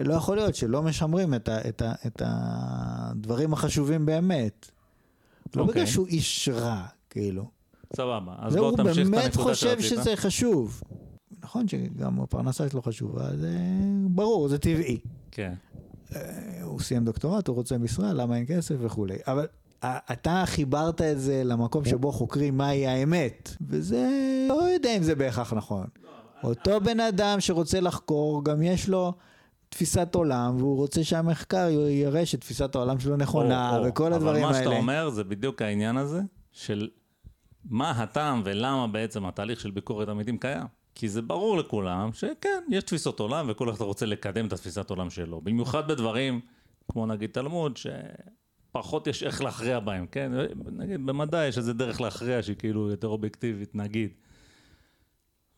לא יכול להיות שלא משמרים את, ה, את, ה, את הדברים החשובים באמת. לא אוקיי. בגלל שהוא איש רע, כאילו. סבבה. אז בוא תמשיך את באמת הנקודה חושב שרצית. שזה חשוב. נכון שגם הפרנסה שלו חשובה, זה ברור, זה טבעי. כן. אה, הוא סיים דוקטורט, הוא רוצה משרה, למה אין כסף וכולי. אבל אתה חיברת את זה למקום שבו חוקרים מהי האמת, וזה, לא יודע אם זה בהכרח נכון. אותו בן אדם שרוצה לחקור, גם יש לו תפיסת עולם, והוא רוצה שהמחקר יראה שתפיסת העולם שלו נכונה, או, או, וכל הדברים אבל מה שאתה האלה. אומר זה בדיוק העניין הזה של מה הטעם ולמה בעצם התהליך של ביקורת עמיתים קיים. כי זה ברור לכולם שכן, יש תפיסות עולם וכל אחד רוצה לקדם את התפיסת עולם שלו. במיוחד בדברים כמו נגיד תלמוד, שפחות יש איך להכריע בהם, כן? נגיד במדע יש איזה דרך להכריע שהיא כאילו יותר אובייקטיבית, נגיד.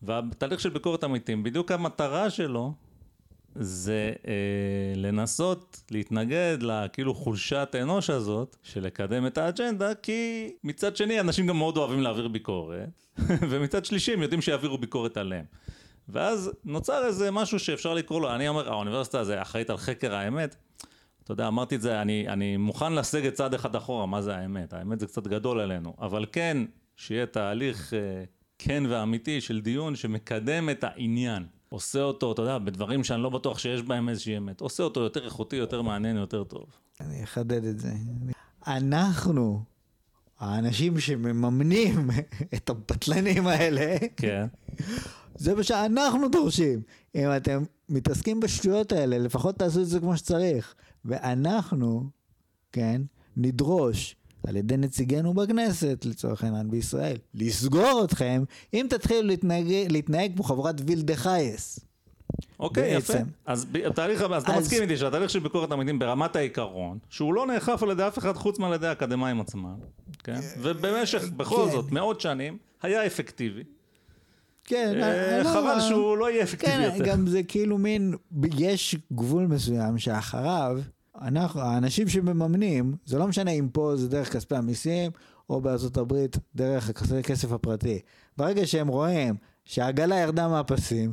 והתהליך של ביקורת עמיתים, בדיוק המטרה שלו זה אה, לנסות להתנגד לכאילו חולשת האנוש הזאת של לקדם את האג'נדה כי מצד שני אנשים גם מאוד אוהבים להעביר ביקורת ומצד שלישי הם יודעים שיעבירו ביקורת עליהם. ואז נוצר איזה משהו שאפשר לקרוא לו, אני אומר האוניברסיטה הזה אחראית על חקר האמת. אתה יודע, אמרתי את זה, אני, אני מוכן לסגת צעד אחד אחורה, מה זה האמת? האמת זה קצת גדול עלינו, אבל כן, שיהיה תהליך אה, כן ואמיתי של דיון שמקדם את העניין. עושה אותו, אתה יודע, בדברים שאני לא בטוח שיש בהם איזושהי אמת. עושה אותו יותר איכותי, יותר מעניין, יותר טוב. אני אחדד את זה. אנחנו, האנשים שמממנים את הבטלנים האלה, כן. זה מה שאנחנו דורשים. אם אתם מתעסקים בשטויות האלה, לפחות תעשו את זה כמו שצריך. ואנחנו, כן, נדרוש על ידי נציגינו בכנסת, לצורך העניין בישראל, לסגור אתכם, אם תתחילו להתנהג, להתנהג כמו חברת וילדה חייס. אוקיי, יפה. בעצם. אז התהליך, אז אתה אז- מסכים איתי שהתהליך של ביקורת עמיתים ברמת העיקרון, שהוא לא נאכף על ידי אף אחד חוץ מעל ידי האקדמאים עצמם, כן? ובמשך, בכל כן. זאת, מאות שנים, היה אפקטיבי. כן, אה, לא- חבל שהוא לא יהיה אפקטיבי כן, יותר. גם זה כאילו מין, יש גבול מסוים שאחריו, אנחנו, האנשים שמממנים, זה לא משנה אם פה זה דרך כספי המיסים, או בארצות הברית דרך הכסף הפרטי. ברגע שהם רואים שהעגלה ירדה מהפסים,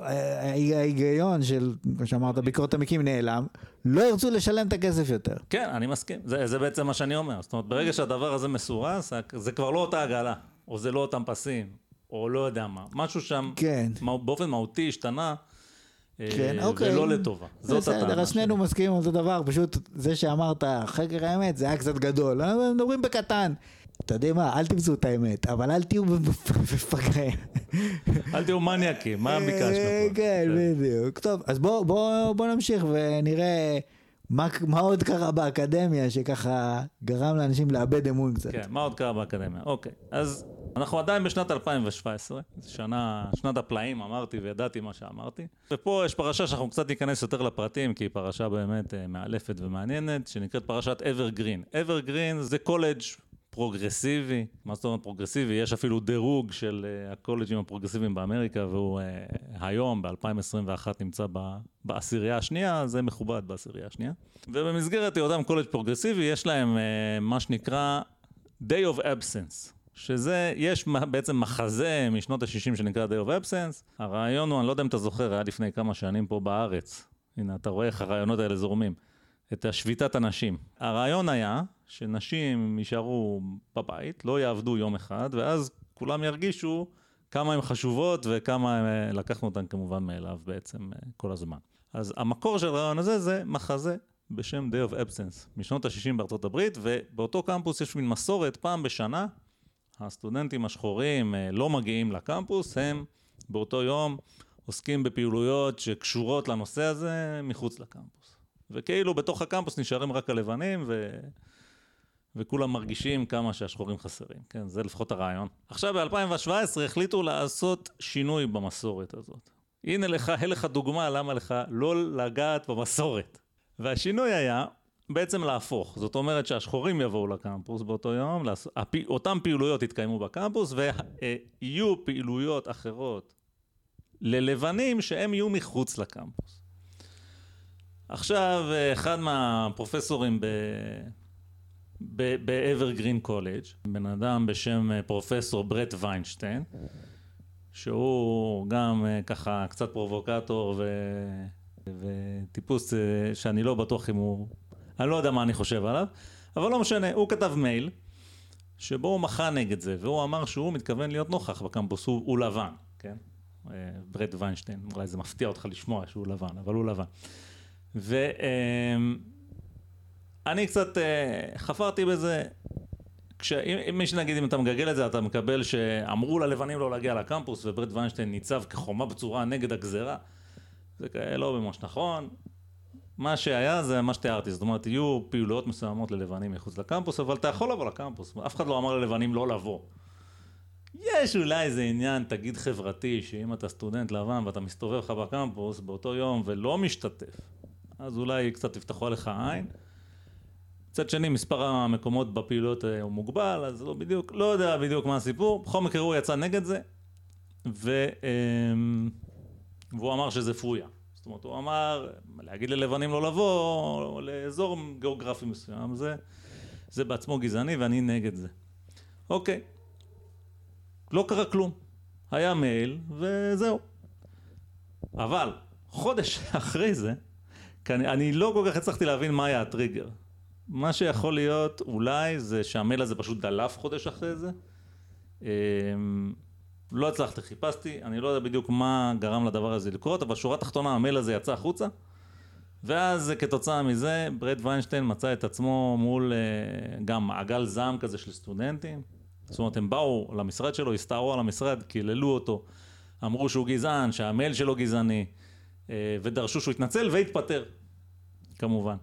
ההיגיון של, כמו שאמרת, ביקורת המקים נעלם, לא ירצו לשלם את הכסף יותר. כן, אני מסכים. זה, זה בעצם מה שאני אומר. זאת אומרת, ברגע שהדבר הזה מסורס, זה כבר לא אותה עגלה, או זה לא אותם פסים, או לא יודע מה. משהו שם, כן. באופן מהותי השתנה, כן, אוקיי. ולא לטובה. זאת בסדר, הטענה אז שנינו. מסכימים על אותו דבר, פשוט זה שאמרת חקר האמת זה היה קצת גדול, אבל מדברים בקטן. אתה יודע מה, אל תמצאו את האמת, אבל אל תהיו מפגרים. אל תהיו מניאקים, מה ביקשנו אה, פה? כן, בדיוק. טוב, אז בוא- בוא בוא נמשיך ונראה מה עוד קרה באקדמיה שככה גרם לאנשים לאבד אמון קצת. כן, מה עוד קרה באקדמיה? אוקיי, אז אנחנו עדיין בשנת 2017, זו שנה, שנת הפלאים, אמרתי וידעתי מה שאמרתי. ופה יש פרשה שאנחנו קצת ניכנס יותר לפרטים, כי היא פרשה באמת אה, מאלפת ומעניינת, שנקראת פרשת אברגרין. אברגרין זה קולג' פרוגרסיבי. מה זאת אומרת פרוגרסיבי? יש אפילו דירוג של אה, הקולג'ים הפרוגרסיביים באמריקה, והוא אה, היום, ב-2021, נמצא ב- בעשירייה השנייה, זה מכובד בעשירייה השנייה. ובמסגרת היותם קולג' פרוגרסיבי, יש להם אה, מה שנקרא Day of Absence. שזה, יש בעצם מחזה משנות ה-60 שנקרא Day of Absence. הרעיון הוא, אני לא יודע אם אתה זוכר, היה לפני כמה שנים פה בארץ. הנה, אתה רואה איך הרעיונות האלה זורמים. את השביתת הנשים. הרעיון היה שנשים יישארו בבית, לא יעבדו יום אחד, ואז כולם ירגישו כמה הן חשובות וכמה הם, לקחנו אותן כמובן מאליו בעצם אה, כל הזמן. אז המקור של הרעיון הזה זה מחזה בשם Day of Absence, משנות ה-60 בארצות הברית, ובאותו קמפוס יש מין מסורת פעם בשנה, הסטודנטים השחורים אה, לא מגיעים לקמפוס, הם באותו יום עוסקים בפעילויות שקשורות לנושא הזה מחוץ לקמפוס. וכאילו בתוך הקמפוס נשארים רק הלבנים, ו... וכולם מרגישים כמה שהשחורים חסרים, כן? זה לפחות הרעיון. עכשיו ב-2017 החליטו לעשות שינוי במסורת הזאת. הנה לך, אין לך דוגמה למה לך לא לגעת במסורת. והשינוי היה בעצם להפוך. זאת אומרת שהשחורים יבואו לקמפוס באותו יום, אותן פעילויות יתקיימו בקמפוס, ויהיו פעילויות אחרות ללבנים שהם יהיו מחוץ לקמפוס. עכשיו, אחד מהפרופסורים ב... באברגרין קולג', בן אדם בשם אה, פרופסור ברט ויינשטיין, שהוא גם אה, ככה קצת פרובוקטור ו... וטיפוס אה, שאני לא בטוח אם הוא... אני לא יודע מה אני חושב עליו, אבל לא משנה, הוא כתב מייל שבו הוא מחה נגד זה, והוא אמר שהוא מתכוון להיות נוכח בקמפוס, הוא, הוא לבן, כן? ברט ויינשטיין, אולי זה מפתיע אותך לשמוע שהוא לבן, אבל הוא לבן. ואני קצת אה, חפרתי בזה, כשאם מי שנגיד אם אתה מגגל את זה אתה מקבל שאמרו ללבנים לא להגיע לקמפוס וברט ויינשטיין ניצב כחומה בצורה נגד הגזרה זה לא ממש נכון מה שהיה זה מה שתיארתי זאת אומרת יהיו פעילויות מסוימות ללבנים מחוץ לקמפוס אבל אתה יכול לבוא לקמפוס אף אחד לא אמר ללבנים לא לבוא יש אולי איזה עניין, תגיד חברתי, שאם אתה סטודנט לבן ואתה מסתובב לך בקמפוס באותו יום ולא משתתף, אז אולי קצת יפתחו עליך עין. מצד שני, מספר המקומות בפעילויות אה, הוא מוגבל, אז לא בדיוק, לא יודע בדיוק מה הסיפור. בכל מקרה הוא יצא נגד זה, ו... אמ, והוא אמר שזה פרויה. זאת אומרת, הוא אמר, להגיד ללבנים לא לבוא לאזור גיאוגרפי מסוים, זה, זה בעצמו גזעני ואני נגד זה. אוקיי, לא קרה כלום. היה מייל וזהו. אבל חודש אחרי זה, אני, אני לא כל כך הצלחתי להבין מה היה הטריגר. מה שיכול להיות אולי זה שהמייל הזה פשוט דלף חודש אחרי זה. לא הצלחתי, חיפשתי, אני לא יודע בדיוק מה גרם לדבר הזה לקרות, אבל שורה תחתונה המייל הזה יצא החוצה. ואז כתוצאה מזה ברד ויינשטיין מצא את עצמו מול אה, גם מעגל זעם כזה של סטודנטים. זאת אומרת הם באו למשרד שלו, הסתערו על המשרד, קיללו אותו, אמרו שהוא גזען, שהמייל שלו גזעני, אה, ודרשו שהוא יתנצל והתפטר. כמובן.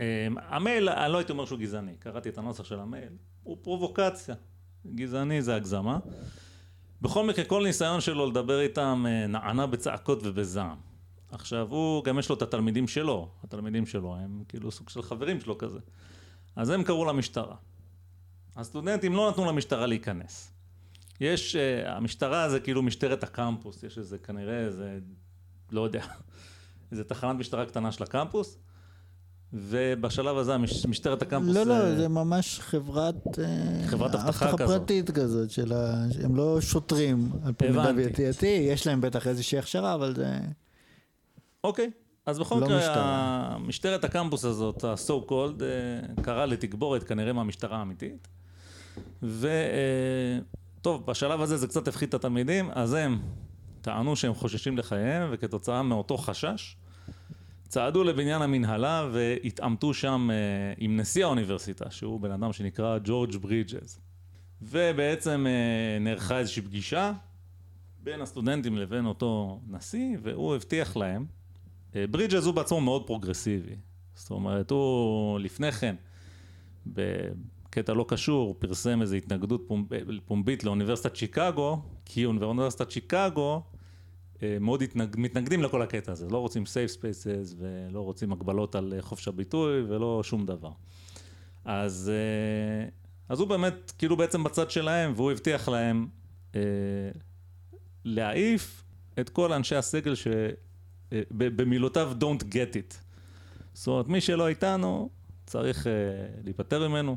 אמ, המייל, אני לא הייתי אומר שהוא גזעני, קראתי את הנוסח של המייל, הוא פרובוקציה. גזעני זה הגזמה. בכל מקרה, כל ניסיון שלו לדבר איתם אה, נענה בצעקות ובזעם. עכשיו, הוא, גם יש לו את התלמידים שלו, התלמידים שלו הם כאילו סוג של חברים שלו כזה. אז הם קראו למשטרה. הסטודנטים לא נתנו למשטרה להיכנס. יש, uh, המשטרה זה כאילו משטרת הקמפוס, יש איזה כנראה איזה, לא יודע, איזה תחנת משטרה קטנה של הקמפוס, ובשלב הזה משטרת הקמפוס... לא, לא, זה ממש חברת... אה, חברת אבטחה כזאת. פרטית כזאת, של ה... הם לא שוטרים, על פי מידע ידיעתי, יש להם בטח איזושהי הכשרה, אבל זה... אוקיי. אז בכל לא מקרה, משטרת הקמפוס הזאת, ה-so called, אה, קרא לתגבורת כנראה מהמשטרה האמיתית. וטוב, בשלב הזה זה קצת הפחית את התלמידים, אז הם טענו שהם חוששים לחייהם, וכתוצאה מאותו חשש, צעדו לבניין המנהלה והתעמתו שם uh, עם נשיא האוניברסיטה, שהוא בן אדם שנקרא ג'ורג' ברידג'ז. ובעצם uh, נערכה איזושהי פגישה בין הסטודנטים לבין אותו נשיא, והוא הבטיח להם, אה, ברידג'ז הוא בעצמו מאוד פרוגרסיבי. זאת אומרת, הוא לפני כן, בקטע לא קשור, פרסם איזו התנגדות פומב... פומבית לאוניברסיטת שיקגו, כי אוניברסיטת שיקגו אה, מאוד התנג... מתנגדים לכל הקטע הזה, לא רוצים safe spaces ולא רוצים הגבלות על אה, חופש הביטוי ולא שום דבר. אז אז הוא באמת, כאילו בעצם בצד שלהם, והוא הבטיח להם אה, להעיף את כל אנשי הסגל ש... אה, במילותיו Don't get it. זאת אומרת, מי שלא איתנו, צריך אה, להיפטר ממנו,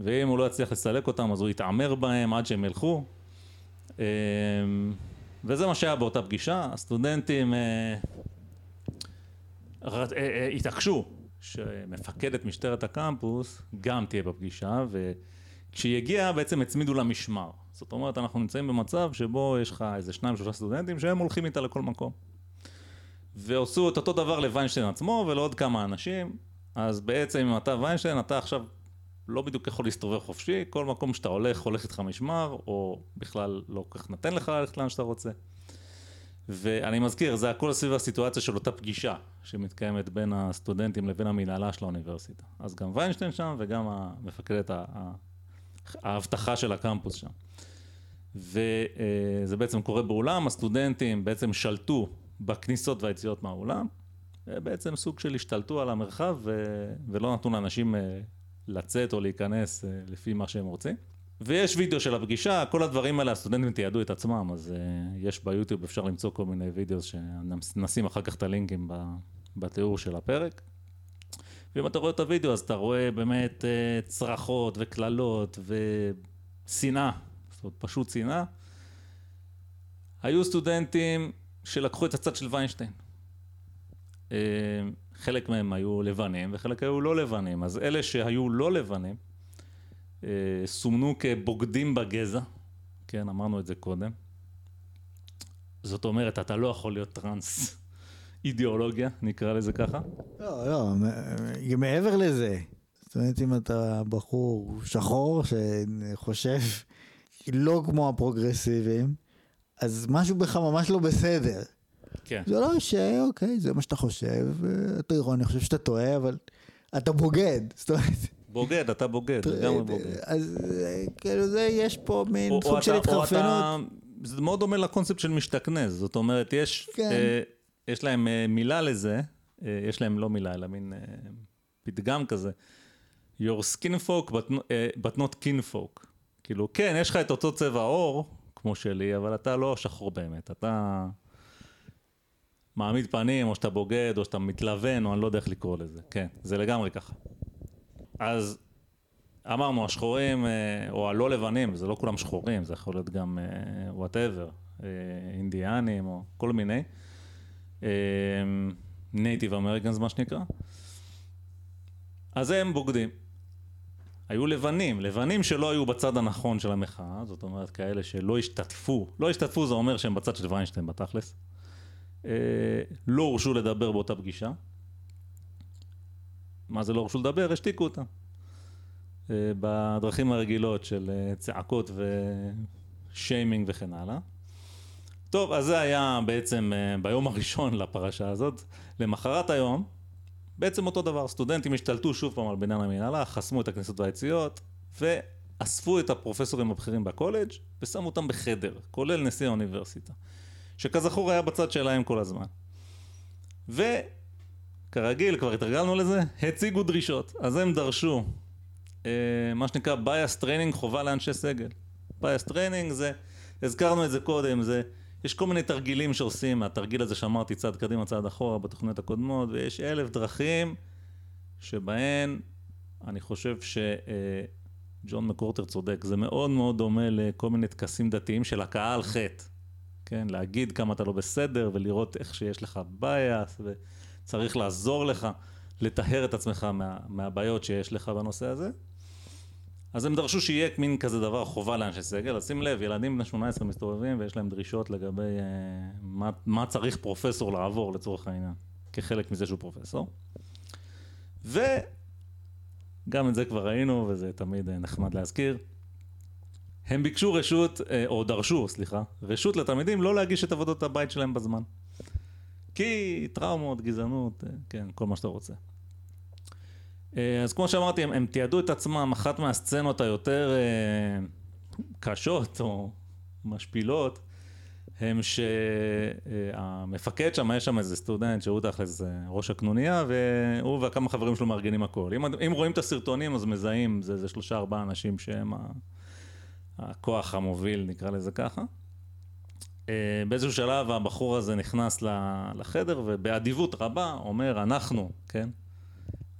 ואם הוא לא יצליח לסלק אותם, אז הוא יתעמר בהם עד שהם ילכו. אה, וזה מה שהיה באותה פגישה. הסטודנטים אה, אה, אה, התעקשו שמפקדת משטרת הקמפוס גם תהיה בפגישה, וכשהיא הגיעה בעצם הצמידו לה משמר. זאת אומרת, אנחנו נמצאים במצב שבו יש לך איזה שניים שלושה סטודנטים שהם הולכים איתה לכל מקום. ועשו את אותו דבר לוויינשטיין עצמו ולעוד כמה אנשים, אז בעצם אם אתה ויינשטיין, אתה עכשיו לא בדיוק יכול להסתובב חופשי, כל מקום שאתה הולך, הולך איתך משמר, או בכלל לא כל כך נותן לך ללכת לאן שאתה רוצה. ואני מזכיר, זה הכל סביב הסיטואציה של אותה פגישה שמתקיימת בין הסטודנטים לבין המנהלה של האוניברסיטה. אז גם ויינשטיין שם וגם המפקדת האבטחה של הקמפוס שם. וזה בעצם קורה באולם, הסטודנטים בעצם שלטו בכניסות והיציאות מהאולם, בעצם סוג של השתלטו על המרחב. ולא נתנו לאנשים אה, לצאת או להיכנס אה, לפי מה שהם רוצים. ויש וידאו של הפגישה, כל הדברים האלה הסטודנטים תיעדו את עצמם, אז uh, יש ביוטיוב, אפשר למצוא כל מיני וידאו שנשים אחר כך את הלינקים בתיאור של הפרק. ואם אתה רואה את הוידאו אז אתה רואה באמת uh, צרחות וקללות ושנאה, זאת אומרת פשוט שנאה. היו סטודנטים שלקחו את הצד של ויינשטיין. חלק מהם היו לבנים וחלק היו לא לבנים, אז אלה שהיו לא לבנים אה, סומנו כבוגדים בגזע, כן, אמרנו את זה קודם. זאת אומרת, אתה לא יכול להיות טרנס אידיאולוגיה, נקרא לזה ככה. לא, לא, מעבר לזה. זאת אומרת, אם אתה בחור שחור שחושב לא כמו הפרוגרסיביים, אז משהו בך ממש לא בסדר. כן. זה לא שאוקיי, זה מה שאתה חושב, אתה אירוני, אני חושב שאתה טועה, אבל אתה בוגד. זאת אומרת... בוגד, אתה בוגד, לגמרי בוגד. אז כאילו זה, יש פה מין סוג של התחרפנות. זה מאוד דומה לקונספט של משתכנז, זאת אומרת, יש, כן. אה, יש להם אה, מילה לזה, אה, יש להם לא מילה, אלא מין אה, פתגם כזה. Your skin folk but, uh, but not kin folk. כאילו, כן, יש לך את אותו צבע עור, כמו שלי, אבל אתה לא שחור באמת, אתה מעמיד פנים, או שאתה בוגד, או שאתה מתלוון, או אני לא יודע איך לקרוא לזה. כן, זה לגמרי ככה. אז אמרנו, השחורים, אה, או הלא לבנים, זה לא כולם שחורים, זה יכול להיות גם whatever, אה, אינדיאנים, או כל מיני. Native Americans, מה שנקרא. אז הם בוגדים. היו לבנים, לבנים שלא היו בצד הנכון של המחאה, זאת אומרת כאלה שלא השתתפו, לא השתתפו זה אומר שהם בצד של ויינשטיין בתכלס, אה, לא הורשו לדבר באותה פגישה, מה זה לא הורשו לדבר? השתיקו אותם. אה, בדרכים הרגילות של אה, צעקות ושיימינג וכן הלאה. טוב, אז זה היה בעצם אה, ביום הראשון לפרשה הזאת. למחרת היום, בעצם אותו דבר, סטודנטים השתלטו שוב פעם על בניין המנהלה, חסמו את הכניסות והיציאות, ואספו את הפרופסורים הבכירים בקולג' ושמו אותם בחדר, כולל נשיא האוניברסיטה, שכזכור היה בצד שלהם כל הזמן. ו... כרגיל, כבר התרגלנו לזה, הציגו דרישות. אז הם דרשו אה, מה שנקרא bias training חובה לאנשי סגל. bias training זה, הזכרנו את זה קודם, זה, יש כל מיני תרגילים שעושים, התרגיל הזה שאמרתי צעד קדימה צעד אחורה בתוכניות הקודמות, ויש אלף דרכים שבהן אני חושב שג'ון אה, מקורטר צודק, זה מאוד מאוד דומה לכל מיני טקסים דתיים של הכאה על חטא. כן, להגיד כמה אתה לא בסדר ולראות איך שיש לך bias. ו... צריך לעזור לך לטהר את עצמך מה, מהבעיות שיש לך בנושא הזה. אז הם דרשו שיהיה מין כזה דבר חובה לאנשי סגל, אז שים לב, ילדים בני 18 מסתובבים ויש להם דרישות לגבי אה, מה, מה צריך פרופסור לעבור לצורך העניין, כחלק מזה שהוא פרופסור. וגם את זה כבר ראינו, וזה תמיד אה, נחמד להזכיר. הם ביקשו רשות, אה, או דרשו, סליחה, רשות לתלמידים לא להגיש את עבודות הבית שלהם בזמן. כי טראומות, גזענות, אה, כן, כל מה שאתה רוצה. אה, אז כמו שאמרתי, הם, הם תיעדו את עצמם, אחת מהסצנות היותר אה, קשות או משפילות, הם שהמפקד שם, יש שם איזה סטודנט שהוא תכלס ראש הקנוניה, והוא וכמה חברים שלו מארגנים הכל. אם, אם רואים את הסרטונים אז מזהים, זה, זה שלושה ארבעה אנשים שהם הכוח המוביל, נקרא לזה ככה. אה, באיזשהו שלב הבחור הזה נכנס לחדר ובאדיבות רבה אומר אנחנו, כן?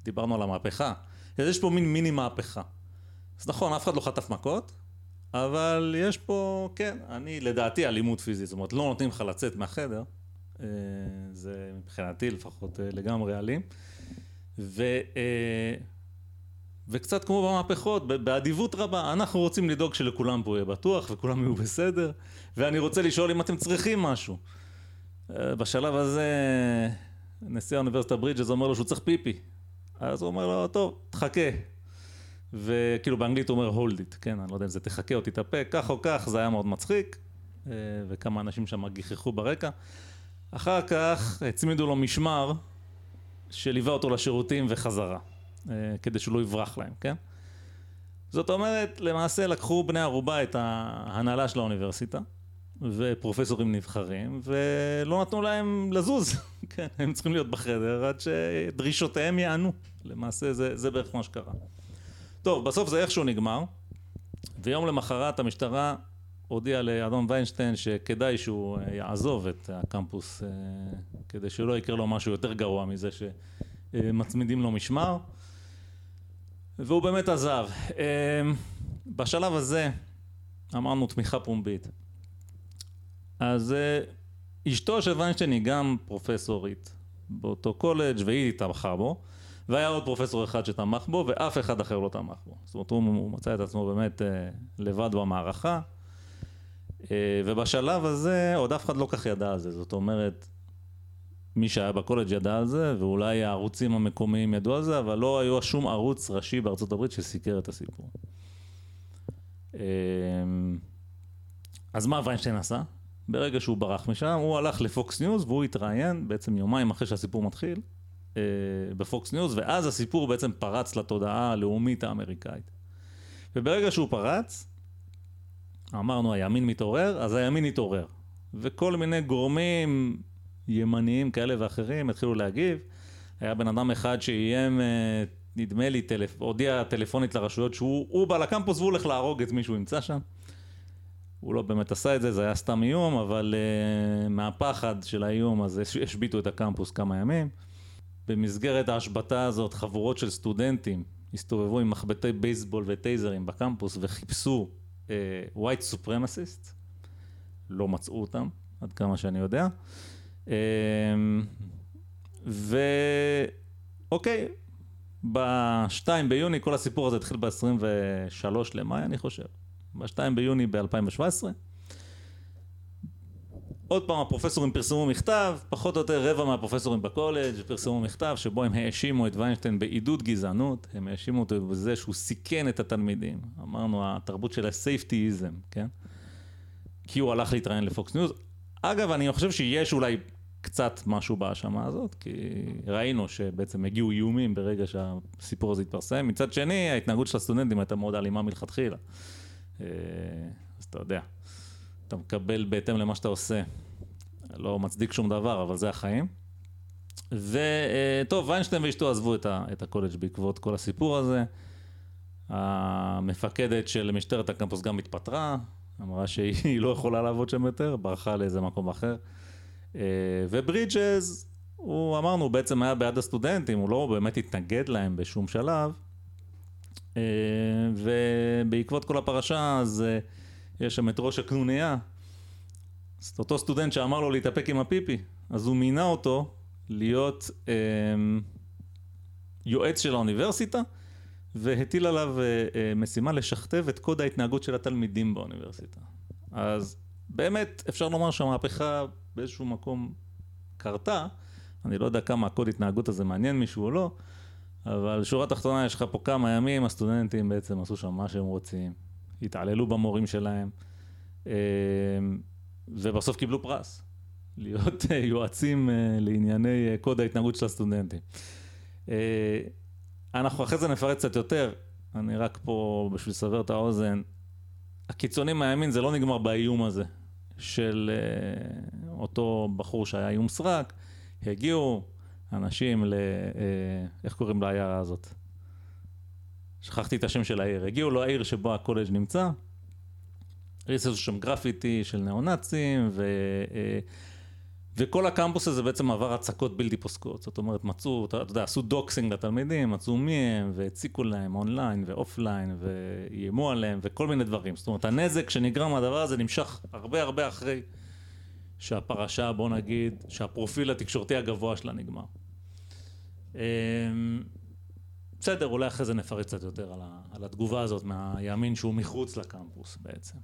דיברנו על המהפכה. אז יש פה מין מיני מהפכה. אז נכון, אף אחד לא חטף מכות, אבל יש פה, כן, אני לדעתי אלימות פיזית, זאת אומרת לא נותנים לך לצאת מהחדר, אה, זה מבחינתי לפחות אה, לגמרי אלים. ו... וקצת כמו במהפכות, באדיבות רבה, אנחנו רוצים לדאוג שלכולם פה יהיה בטוח וכולם יהיו בסדר, ואני רוצה לשאול אם אתם צריכים משהו. אה, בשלב הזה נשיא האוניברסיטה ברידג'ס אומר לו שהוא צריך פיפי. אז הוא אומר לו, טוב, תחכה. וכאילו באנגלית הוא אומר hold it, כן, אני לא יודע אם זה תחכה או תתאפק, כך או כך, זה היה מאוד מצחיק, אה, וכמה אנשים שם גיחכו ברקע. אחר כך הצמידו לו משמר שליווה אותו לשירותים וחזרה. אה, כדי שהוא לא יברח להם, כן? זאת אומרת, למעשה לקחו בני ערובה את ההנהלה של האוניברסיטה ופרופסורים נבחרים ולא נתנו להם לזוז, כן, הם צריכים להיות בחדר עד שדרישותיהם יענו, למעשה זה, זה בערך מה שקרה. טוב, בסוף זה איכשהו נגמר ויום למחרת המשטרה הודיעה לאדון ויינשטיין שכדאי שהוא אה, יעזוב את הקמפוס אה, כדי שלא יקרה לו משהו יותר גרוע מזה שמצמידים לו משמר והוא באמת עזב. אמ, בשלב הזה אמרנו תמיכה פומבית. אז אה, אשתו של ויינשטיין היא גם פרופסורית באותו קולג' והיא תמכה בו והיה עוד פרופסור אחד שתמך בו ואף אחד אחר לא תמך בו. זאת אומרת הוא, מצא את עצמו באמת אה, לבד במערכה אה, ובשלב הזה עוד אף אחד לא כך ידע על זה. זאת אומרת מי שהיה בקולג' ידע על זה, ואולי הערוצים המקומיים ידעו על זה, אבל לא היה שום ערוץ ראשי בארצות הברית שסיקר את הסיפור. אמ, אז מה ויינשטיין עשה? ברגע שהוא ברח משם, הוא הלך לפוקס ניוז והוא התראיין בעצם יומיים אחרי שהסיפור מתחיל אה, בפוקס ניוז, ואז הסיפור בעצם פרץ לתודעה הלאומית האמריקאית. וברגע שהוא פרץ, אמרנו הימין מתעורר, אז הימין התעורר. וכל מיני גורמים ימניים כאלה ואחרים התחילו להגיב. היה בן אדם אחד שאיים, אה, נדמה לי, טלפ... הודיע טלפונית לרשויות שהוא בא לקמפוס והוא הולך להרוג את מי שהוא ימצא שם. הוא לא באמת עשה את זה, זה היה סתם איום, אבל uh, מהפחד של האיום אז השביתו את הקמפוס כמה ימים. במסגרת ההשבתה הזאת חבורות של סטודנטים הסתובבו עם מחבטי בייסבול וטייזרים בקמפוס וחיפשו אה, white supremacist, לא מצאו אותם, עד כמה שאני יודע. אמ, ואוקיי, ב-2 ביוני, כל הסיפור הזה התחיל ב-23 למאי, אני חושב. ב-2 ביוני ב-2017. עוד פעם הפרופסורים פרסמו מכתב, פחות או יותר רבע מהפרופסורים בקולג' פרסמו מכתב שבו הם האשימו את ויינשטיין בעידוד גזענות, הם האשימו אותו בזה שהוא סיכן את התלמידים. אמרנו התרבות של ה safetyism, כן? כי הוא הלך להתראיין לפוקס ניוז. אגב, אני חושב שיש אולי קצת משהו בהאשמה הזאת, כי ראינו שבעצם הגיעו איומים ברגע שהסיפור הזה התפרסם. מצד שני, ההתנהגות של הסטודנטים הייתה מאוד אלימה מלכתחילה. אה, אז אתה יודע, אתה מקבל בהתאם למה שאתה עושה. לא מצדיק שום דבר, אבל זה החיים. וטוב, ויינשטיין ואשתו עזבו את הקולג' בעקבות כל הסיפור הזה. המפקדת של משטרת הקמפוס גם התפטרה, אמרה שהיא לא יכולה לעבוד שם יותר, ברחה לאיזה מקום אחר. אה, וברידג'ז, הוא אמרנו, הוא בעצם היה בעד הסטודנטים, הוא לא באמת התנגד להם בשום שלב. אה, ובעקבות כל הפרשה, אז אה, יש שם את ראש הקנוניה. אז אותו סטודנט שאמר לו להתאפק עם הפיפי, אז הוא מינה אותו להיות יועץ של האוניברסיטה, והטיל עליו אה, אה, משימה לשכתב את קוד ההתנהגות של התלמידים באוניברסיטה. אז באמת אפשר לומר שהמהפכה באיזשהו מקום קרתה, אני לא יודע כמה הקוד התנהגות הזה מעניין מישהו או לא, אבל שורה תחתונה יש לך פה כמה ימים, הסטודנטים בעצם עשו שם מה שהם רוצים, התעללו במורים שלהם, אה, ובסוף קיבלו פרס, להיות יועצים לענייני קוד ההתנהגות של הסטודנטים. אנחנו אחרי זה נפרט קצת יותר, אני רק פה בשביל לסבר את האוזן. הקיצונים מהימין זה לא נגמר באיום הזה של אה, אותו בחור שהיה איום סרק, הגיעו אנשים ל... אה, איך קוראים לעיירה הזאת? שכחתי את השם של העיר. הגיעו לעיר שבו הקולג' נמצא, ריססו שם גרפיטי של ניאו-נאצים, ו... וכל הקמפוס הזה בעצם עבר הצקות בלתי פוסקות. זאת אומרת, מצאו, אתה יודע, עשו doxxing לתלמידים, מצאו מי הם, והציקו להם אונליין ואופליין, ואיימו עליהם, וכל מיני דברים. זאת אומרת, הנזק שנגרם מהדבר הזה נמשך הרבה הרבה אחרי שהפרשה, בוא נגיד, שהפרופיל התקשורתי הגבוה שלה נגמר. אמ, בסדר, אולי אחרי זה נפרט קצת יותר על, ה, על התגובה הזאת מהימין שהוא מחוץ לקמפוס בעצם.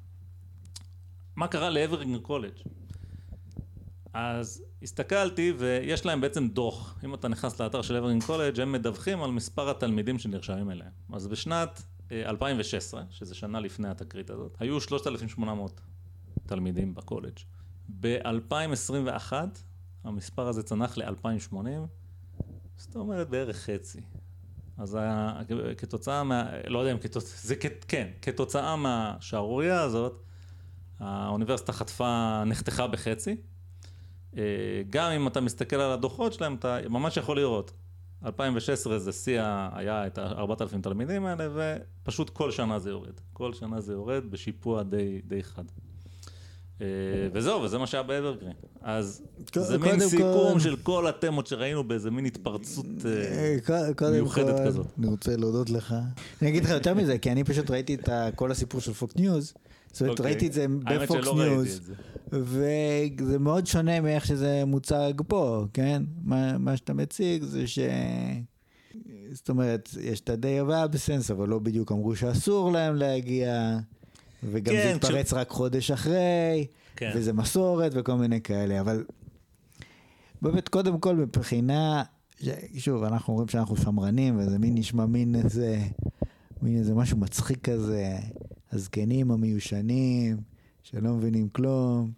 מה קרה לאברגרין קולג'? אז הסתכלתי ויש להם בעצם דוח, אם אתה נכנס לאתר של אברגרין קולג' הם מדווחים על מספר התלמידים שנרשמים אליהם. אז בשנת 2016, אה, שזה שנה לפני התקרית הזאת, היו 3,800 תלמידים בקולג'. ב-2021 המספר הזה צנח ל-2,080, זאת אומרת בערך חצי. אז היה, כתוצאה מה... לא יודע אם כתוצאה... זה כן, כתוצאה מהשערורייה הזאת, האוניברסיטה חטפה, נחתכה בחצי. אה, גם אם אתה מסתכל על הדוחות שלהם, אתה ממש יכול לראות. 2016 זה שיא, היה את ה-4,000 תלמידים האלה, ופשוט כל שנה זה יורד. כל שנה זה יורד בשיפוע די, די חד. אה, וזהו, וזה מה שהיה באברגרין. אז זה מין סיכום של כל התמות שראינו באיזה מין התפרצות אה, מיוחדת כזאת. אני רוצה להודות לך. אני אגיד לך יותר מזה, כי אני פשוט ראיתי את כל הסיפור של פוקס ניוז. זאת אומרת, ראיתי את זה בפוקס ניוז, וזה מאוד שונה מאיך שזה מוצג פה, כן? מה שאתה מציג זה ש... זאת אומרת, יש את ה-day of absence, אבל לא בדיוק אמרו שאסור להם להגיע. וגם כן, זה התפרץ ש... רק חודש אחרי, כן. וזה מסורת וכל מיני כאלה, אבל באמת, קודם כל מבחינה, שוב, אנחנו אומרים שאנחנו שמרנים, וזה מין נשמע מין איזה, מין איזה משהו מצחיק כזה, הזקנים המיושנים, שלא מבינים כלום,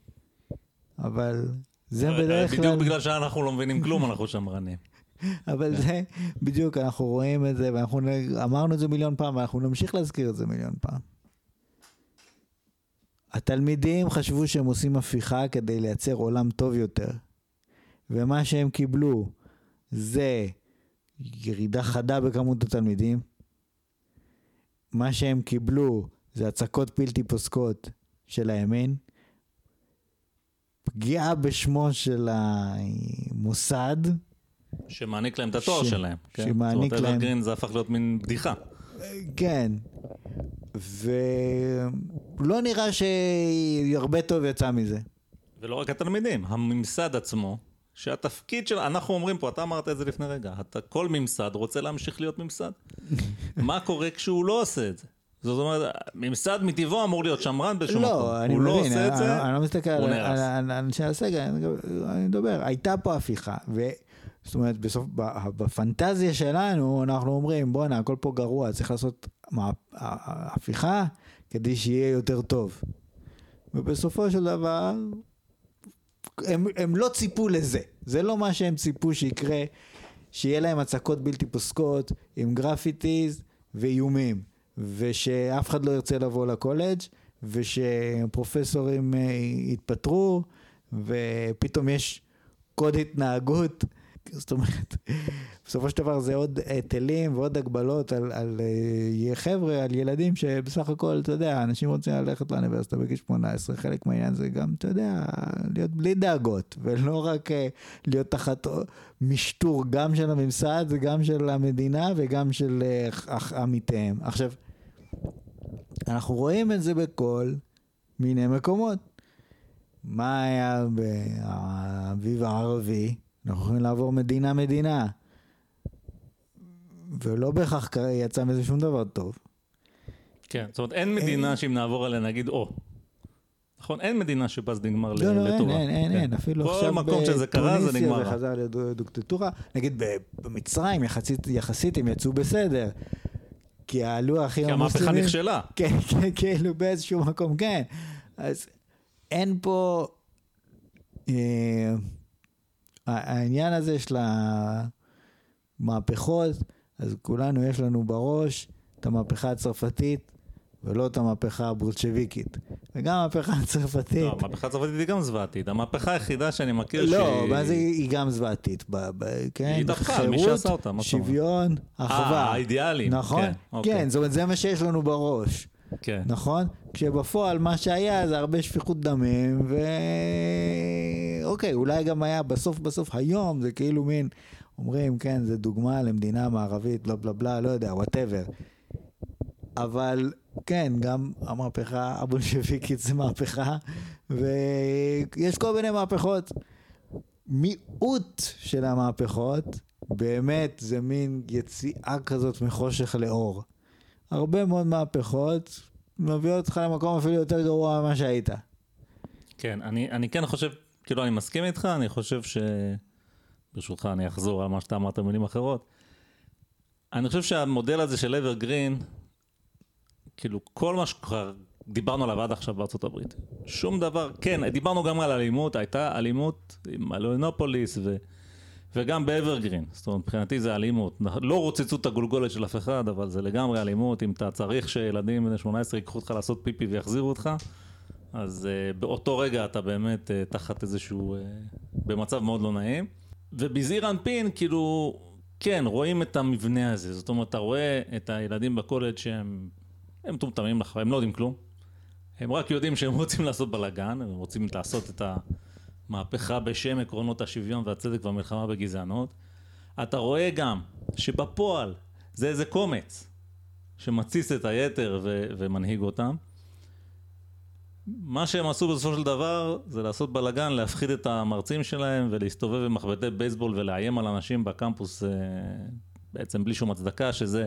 אבל זה אה, בדרך כלל... בדיוק בגלל שאנחנו לא מבינים כלום, אנחנו שמרנים. אבל זה, בדיוק, אנחנו רואים את זה, ואנחנו אמרנו את זה מיליון פעם, ואנחנו נמשיך להזכיר את זה מיליון פעם. התלמידים חשבו שהם עושים הפיכה כדי לייצר עולם טוב יותר, ומה שהם קיבלו זה ירידה חדה בכמות התלמידים, מה שהם קיבלו זה הצקות בלתי פוסקות של הימין, פגיעה בשמו של המוסד. שמעניק להם את התואר ש... שלהם. כן? שמעניק להם... זאת אומרת, אברגרין זה הפך להיות מין בדיחה. כן, ולא נראה שהרבה טוב יצא מזה. ולא רק התלמידים, הממסד עצמו, שהתפקיד של, אנחנו אומרים פה, אתה אמרת את זה לפני רגע, אתה, כל ממסד רוצה להמשיך להיות ממסד. מה קורה כשהוא לא עושה את זה? זאת אומרת, ממסד מטבעו אמור להיות שמרן באיזשהו לא, מקום. אני מבין, הוא לא עושה את זה, אני לא מסתכל על אנשי הסגל, אני מדבר, הייתה פה הפיכה, זאת אומרת, בסוף, בפנטזיה שלנו, אנחנו אומרים, בואנה, הכל פה גרוע, צריך לעשות הפיכה כדי שיהיה יותר טוב. ובסופו של דבר, הם, הם לא ציפו לזה. זה לא מה שהם ציפו שיקרה, שיהיה להם הצקות בלתי פוסקות עם graffitis ואיומים, ושאף אחד לא ירצה לבוא לקולג', ושפרופסורים אה, יתפטרו, ופתאום יש קוד התנהגות. זאת אומרת, בסופו של דבר זה עוד היטלים ועוד הגבלות על, על uh, חבר'ה, על ילדים שבסך הכל, אתה יודע, אנשים רוצים ללכת לאוניברסיטה בגיל 18, חלק מהעניין זה גם, אתה יודע, להיות בלי דאגות, ולא רק uh, להיות תחת משטור גם של הממסד, גם של המדינה וגם של עמיתיהם. עכשיו, אנחנו רואים את זה בכל מיני מקומות. מה היה באביב הערבי? אנחנו יכולים לעבור מדינה-מדינה. ולא בהכרח יצא מזה שום דבר טוב. כן, זאת אומרת, אין מדינה שאם נעבור עליה נגיד, או. נכון? אין מדינה שבה זה נגמר לטורה. לא, לא, אין, אין, אין, כן. אין, אפילו עכשיו קרה זה נגמר. חזר לדוקטטורה. נגיד במצרים יחסית, יחסית הם יצאו בסדר. כי הלוח כי המהפכה נכשלה. כן, כן, כאילו באיזשהו מקום, כן. אז אין פה... אה, העניין הזה של המהפכות, אז כולנו יש לנו בראש את המהפכה הצרפתית ולא את המהפכה הבולשביקית. וגם המהפכה הצרפתית. לא, המהפכה הצרפתית היא גם זוועתית. המהפכה היחידה שאני מכיר לא, שהיא... מה זה היא גם זוועתית? ב- ב- כן, היא על מי שעשה אותה, מה זאת אומרת? שוויון, אה, אחווה. האידיאלים. נכון? כן, אוקיי. כן, זאת אומרת, זה מה שיש לנו בראש. כן. נכון? כשבפועל מה שהיה זה הרבה שפיכות דמים, ו... אוקיי, אולי גם היה בסוף בסוף היום, זה כאילו מין, אומרים, כן, זה דוגמה למדינה מערבית, בלה בלה בלה, לא יודע, וואטאבר. אבל כן, גם המהפכה הבולשביקית זה מהפכה, ויש כל מיני מהפכות. מיעוט של המהפכות, באמת זה מין יציאה כזאת מחושך לאור. הרבה מאוד מהפכות מביאות אותך למקום אפילו יותר גרוע ממה שהיית. כן, אני, אני כן חושב, כאילו אני מסכים איתך, אני חושב ש... ברשותך אני אחזור על מה שאתה אמרת במילים אחרות. אני חושב שהמודל הזה של אברגרין, כאילו כל מה שכבר דיברנו עליו עד עכשיו בארצות הברית, שום דבר, כן, דיברנו גם על אלימות, הייתה אלימות עם אלוהינופוליס ו... וגם באברגרין, זאת אומרת מבחינתי זה אלימות, לא רוצצו את הגולגולת של אף אחד, אבל זה לגמרי אלימות, אם אתה צריך שילדים בני 18 ייקחו אותך לעשות פיפי ויחזירו אותך, אז uh, באותו רגע אתה באמת uh, תחת איזשהו, uh, במצב מאוד לא נעים. ובזעיר אנפין, כאילו, כן, רואים את המבנה הזה. זאת אומרת, אתה רואה את הילדים בקולג' שהם הם מטומטמים לך, הם לא יודעים כלום. הם רק יודעים שהם רוצים לעשות בלאגן, הם רוצים לעשות את המהפכה בשם עקרונות השוויון והצדק והמלחמה בגזענות. אתה רואה גם שבפועל זה איזה קומץ שמתסיס את היתר ו- ומנהיג אותם. מה שהם עשו בסופו של דבר זה לעשות בלאגן, להפחיד את המרצים שלהם ולהסתובב עם מחבטי בייסבול ולאיים על אנשים בקמפוס אה, בעצם בלי שום הצדקה, שזה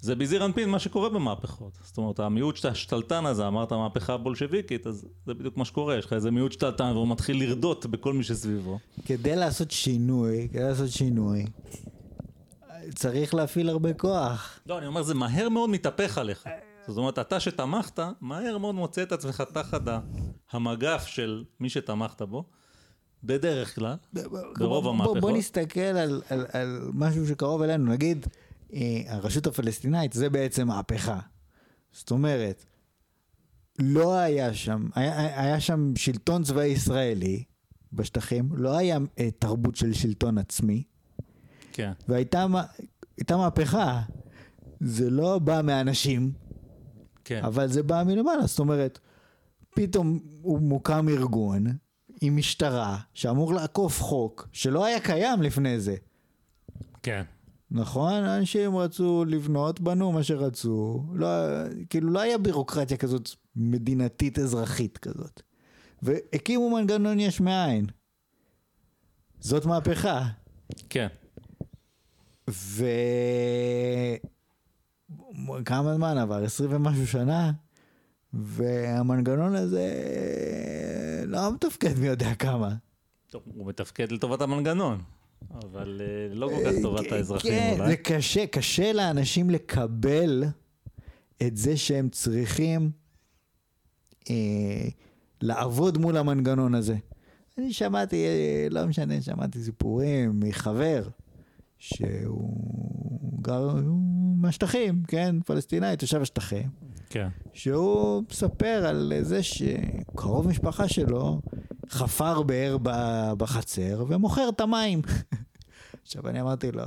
זה בזעיר אנפין מה שקורה במהפכות. זאת אומרת, המיעוט השתלטן הזה, אמרת מהפכה בולשביקית, אז זה בדיוק מה שקורה, יש לך איזה מיעוט שתלטן והוא מתחיל לרדות בכל מי שסביבו. כדי לעשות שינוי, כדי לעשות שינוי, צריך להפעיל הרבה כוח. לא, אני אומר, זה מהר מאוד מתהפך עליך. זאת אומרת, אתה שתמכת, מהר מאוד מוצא את עצמך תחת המגף של מי שתמכת בו, בדרך כלל, ברוב המהפכות. בוא נסתכל על, על, על משהו שקרוב אלינו, נגיד הרשות הפלסטינאית זה בעצם מהפכה. זאת אומרת, לא היה שם, היה, היה שם שלטון צבאי ישראלי בשטחים, לא היה אה, תרבות של שלטון עצמי, כן, והייתה מה- הייתה מהפכה. זה לא בא מאנשים, כן, אבל זה בא מלמעלה, זאת אומרת, פתאום הוא מוקם ארגון עם משטרה שאמור לעקוף חוק שלא היה קיים לפני זה. כן, נכון? אנשים רצו לבנות, בנו מה שרצו, לא, כאילו לא היה בירוקרטיה כזאת מדינתית אזרחית כזאת. והקימו מנגנון יש מאין. זאת מהפכה. כן. ו... כמה זמן עבר? 20 ומשהו שנה? והמנגנון הזה לא מתפקד מי יודע כמה. טוב, הוא מתפקד לטובת המנגנון, אבל אה, לא כל כך טובת האזרחים כן, אולי. זה קשה, קשה לאנשים לקבל את זה שהם צריכים אה, לעבוד מול המנגנון הזה. אני שמעתי, אה, לא משנה, שמעתי סיפורים מחבר שהוא גר מהשטחים, כן, פלסטינאי, תושב השטחים, כן, שהוא מספר על זה שקרוב משפחה שלו חפר באר בחצר ומוכר את המים. עכשיו אני אמרתי לו,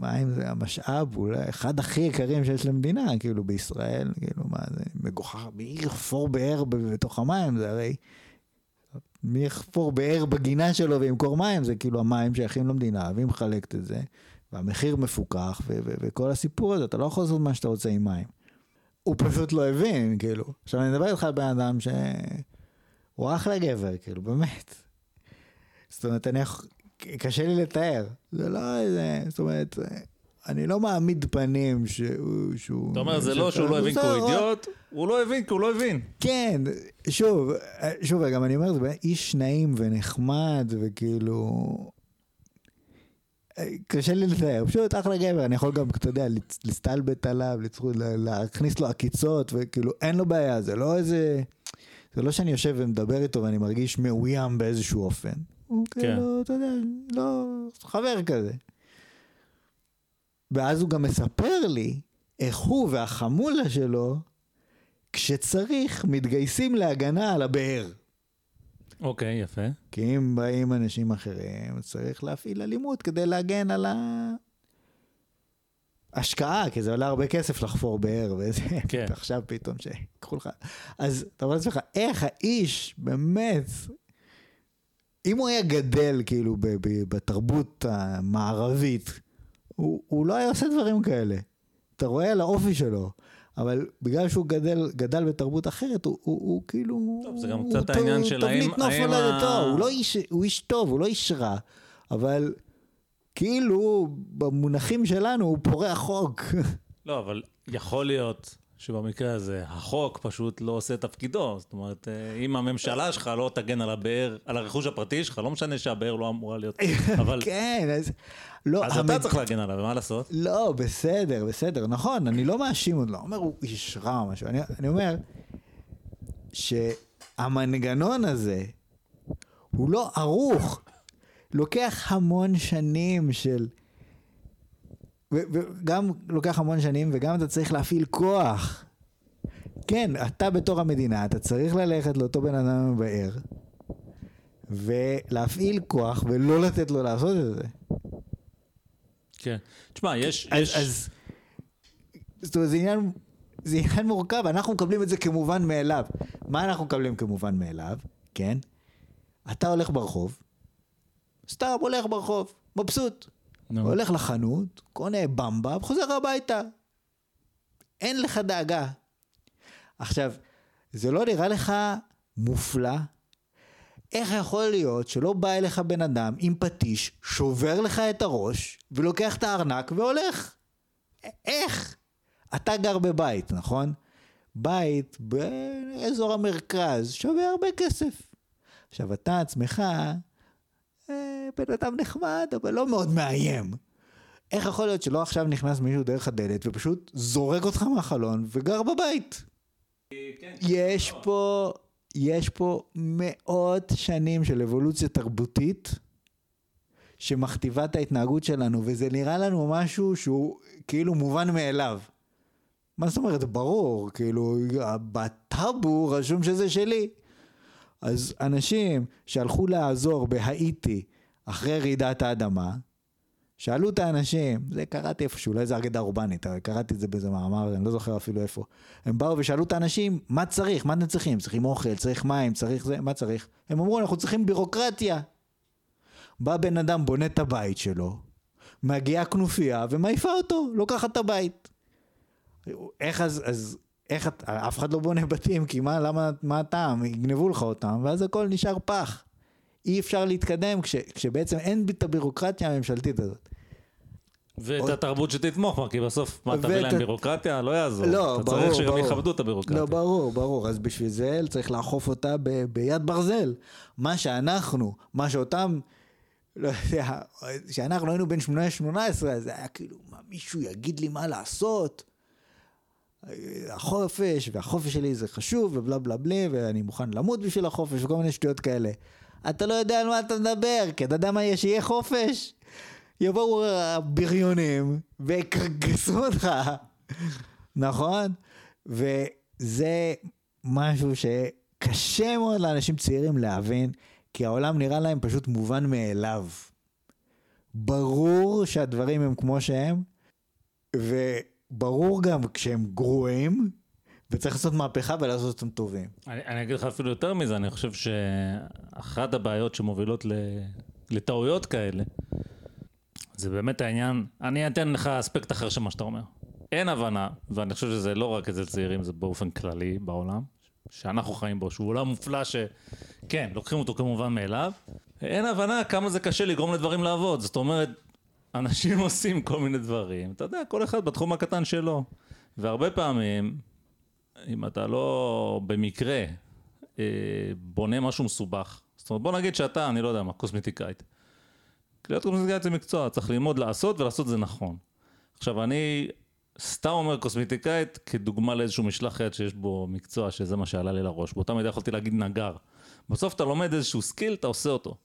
מים זה המשאב אולי אחד הכי יקרים שיש למדינה, כאילו בישראל, כאילו מה זה מגוחך, מי יחפור באר בתוך המים, זה הרי, מי יחפור באר בגינה שלו וימכור מים, זה כאילו המים שייכים למדינה והיא מחלקת את זה, והמחיר מפוקח וכל הסיפור הזה, אתה לא יכול לעשות מה שאתה רוצה עם מים. הוא פשוט לא הבין, כאילו. עכשיו אני מדבר איתך על בן אדם שהוא אחלה גבר, כאילו, באמת. זאת אומרת, אני יכול... קשה לי לתאר. זה לא איזה... זאת אומרת, אני לא מעמיד פנים שהוא... שהוא אתה אומר, זה לא שהוא לא הבין כי הוא אידיוט, הוא לא הבין כי הוא לא הבין. כן, שוב, שוב, גם אני אומר, זה איש נעים ונחמד, וכאילו... קשה לי לתאר, פשוט אחלה גבר, אני יכול גם, אתה יודע, להסתלבט עליו, להכניס לו עקיצות, וכאילו, אין לו בעיה, זה לא איזה... זה לא שאני יושב ומדבר איתו ואני מרגיש מאוים באיזשהו אופן. הוא כן. כאילו, אתה יודע, לא... חבר כזה. ואז הוא גם מספר לי איך הוא והחמולה שלו כשצריך, מתגייסים להגנה על הבאר. אוקיי, יפה. כי אם באים אנשים אחרים, צריך להפעיל אלימות כדי להגן על ההשקעה, כי זה עולה הרבה כסף לחפור באר, וזה, כן. עכשיו פתאום שיקחו לך. אז אתה אומר לעצמך, איך האיש, באמת, אם הוא היה גדל כאילו ב- ב- בתרבות המערבית, הוא, הוא לא היה עושה דברים כאלה. אתה רואה על האופי שלו. אבל בגלל שהוא גדל, גדל בתרבות אחרת, הוא, הוא, הוא כאילו... טוב, זה גם הוא קצת העניין של האם- תבנית נוף הולדתו, הוא, לא איש, הוא איש טוב, הוא לא איש רע, אבל כאילו במונחים שלנו הוא פורע חוק. לא, אבל יכול להיות שבמקרה הזה החוק פשוט לא עושה תפקידו. זאת אומרת, אה, אם הממשלה שלך לא תגן על הבאר, על הרכוש הפרטי שלך, לא משנה שהבאר לא אמורה להיות... אבל... כן, אז... לא, אז המד- אתה צריך להגן עליו, מה לעשות? לא, בסדר, בסדר, נכון, אני לא מאשים אותו, לא אומר הוא איש רע או משהו, אני, אני אומר שהמנגנון הזה הוא לא ערוך, לוקח המון שנים של... וגם לוקח המון שנים וגם אתה צריך להפעיל כוח. כן, אתה בתור המדינה, אתה צריך ללכת לאותו בן אדם מבאר ולהפעיל כוח ולא לתת לו לעשות את זה. כן. תשמע, יש... אז, יש... אז זאת אומרת, זה עניין, זה עניין מורכב, אנחנו מקבלים את זה כמובן מאליו. מה אנחנו מקבלים כמובן מאליו, כן? אתה הולך ברחוב, סתם הולך ברחוב, מבסוט. נו. הולך לחנות, קונה במבה, וחוזר הביתה. אין לך דאגה. עכשיו, זה לא נראה לך מופלא? איך יכול להיות שלא בא אליך בן אדם עם פטיש, שובר לך את הראש, ולוקח את הארנק והולך? איך? אתה גר בבית, נכון? בית באזור המרכז שווה הרבה כסף. עכשיו, אתה עצמך אה, בן אדם נחמד, אבל לא מאוד מאיים. איך יכול להיות שלא עכשיו נכנס מישהו דרך הדלת ופשוט זורק אותך מהחלון וגר בבית? יש פה, יש פה מאות שנים של אבולוציה תרבותית שמכתיבה את ההתנהגות שלנו, וזה נראה לנו משהו שהוא כאילו מובן מאליו. מה זאת אומרת? ברור, כאילו, בטאבו רשום שזה שלי. אז אנשים שהלכו לעזור בהאיטי אחרי רעידת האדמה, שאלו את האנשים, זה קראתי איפשהו, אולי זה אגדה אורבנית, קראתי את זה באיזה מאמר, אני לא זוכר אפילו איפה. הם באו ושאלו את האנשים, מה צריך, מה אתם צריכים? צריכים אוכל, צריך מים, צריך זה, מה צריך? הם אמרו, אנחנו צריכים בירוקרטיה. בא בן אדם, בונה את הבית שלו, מגיעה כנופיה ומעיפה אותו, לוקחת את הבית. איך אז, אז איך את, אף אחד לא בונה בתים, כי מה, למה, מה הטעם? יגנבו לך אותם, ואז הכל נשאר פח. אי אפשר להתקדם כש, כשבעצם אין את הבירוקרטיה הממשלתית הזאת. ואת עוד- התרבות שתתמוך בה, כי בסוף, מה, תביא ואת להם בירוקרטיה? לא יעזור. לא, אתה ברור, צריך שגם ברור. יכבדו את הבירוקרטיה. לא, ברור, ברור. אז בשביל זה צריך לאכוף אותה ב, ביד ברזל. מה שאנחנו, מה שאותם, לא יודע, כשאנחנו היינו בין 18 זה היה כאילו, מה, מישהו יגיד לי מה לעשות? החופש, והחופש שלי זה חשוב, ובלה בלה בלה, ואני מוכן למות בשביל החופש, וכל מיני שטויות כאלה. אתה לא יודע על מה אתה מדבר, כי אתה יודע מה יהיה שיהיה חופש? יבואו הבריונים ויקרקסו אותך, נכון? וזה משהו שקשה מאוד לאנשים צעירים להבין, כי העולם נראה להם פשוט מובן מאליו. ברור שהדברים הם כמו שהם, וברור גם כשהם גרועים, וצריך לעשות מהפכה ולעשות אותם טובים. אני, אני אגיד לך אפילו יותר מזה, אני חושב שאחת הבעיות שמובילות ל, לטעויות כאלה, זה באמת העניין, אני אתן לך אספקט אחר של מה שאתה אומר. אין הבנה, ואני חושב שזה לא רק אצל צעירים, זה באופן כללי בעולם, שאנחנו חיים בו, שהוא עולם מופלא שכן, לוקחים אותו כמובן מאליו, אין הבנה כמה זה קשה לגרום לדברים לעבוד. זאת אומרת, אנשים עושים כל מיני דברים, אתה יודע, כל אחד בתחום הקטן שלו. והרבה פעמים, אם אתה לא במקרה אה, בונה משהו מסובך, זאת אומרת, בוא נגיד שאתה, אני לא יודע מה, קוסמטיקאית. להיות קוסמטיקאית זה מקצוע, צריך ללמוד לעשות ולעשות זה נכון. עכשיו, אני סתם אומר קוסמטיקאית כדוגמה לאיזשהו משלח יד שיש בו מקצוע, שזה מה שעלה לי לראש. באותה מידה יכולתי להגיד נגר. בסוף אתה לומד איזשהו skill, אתה עושה אותו.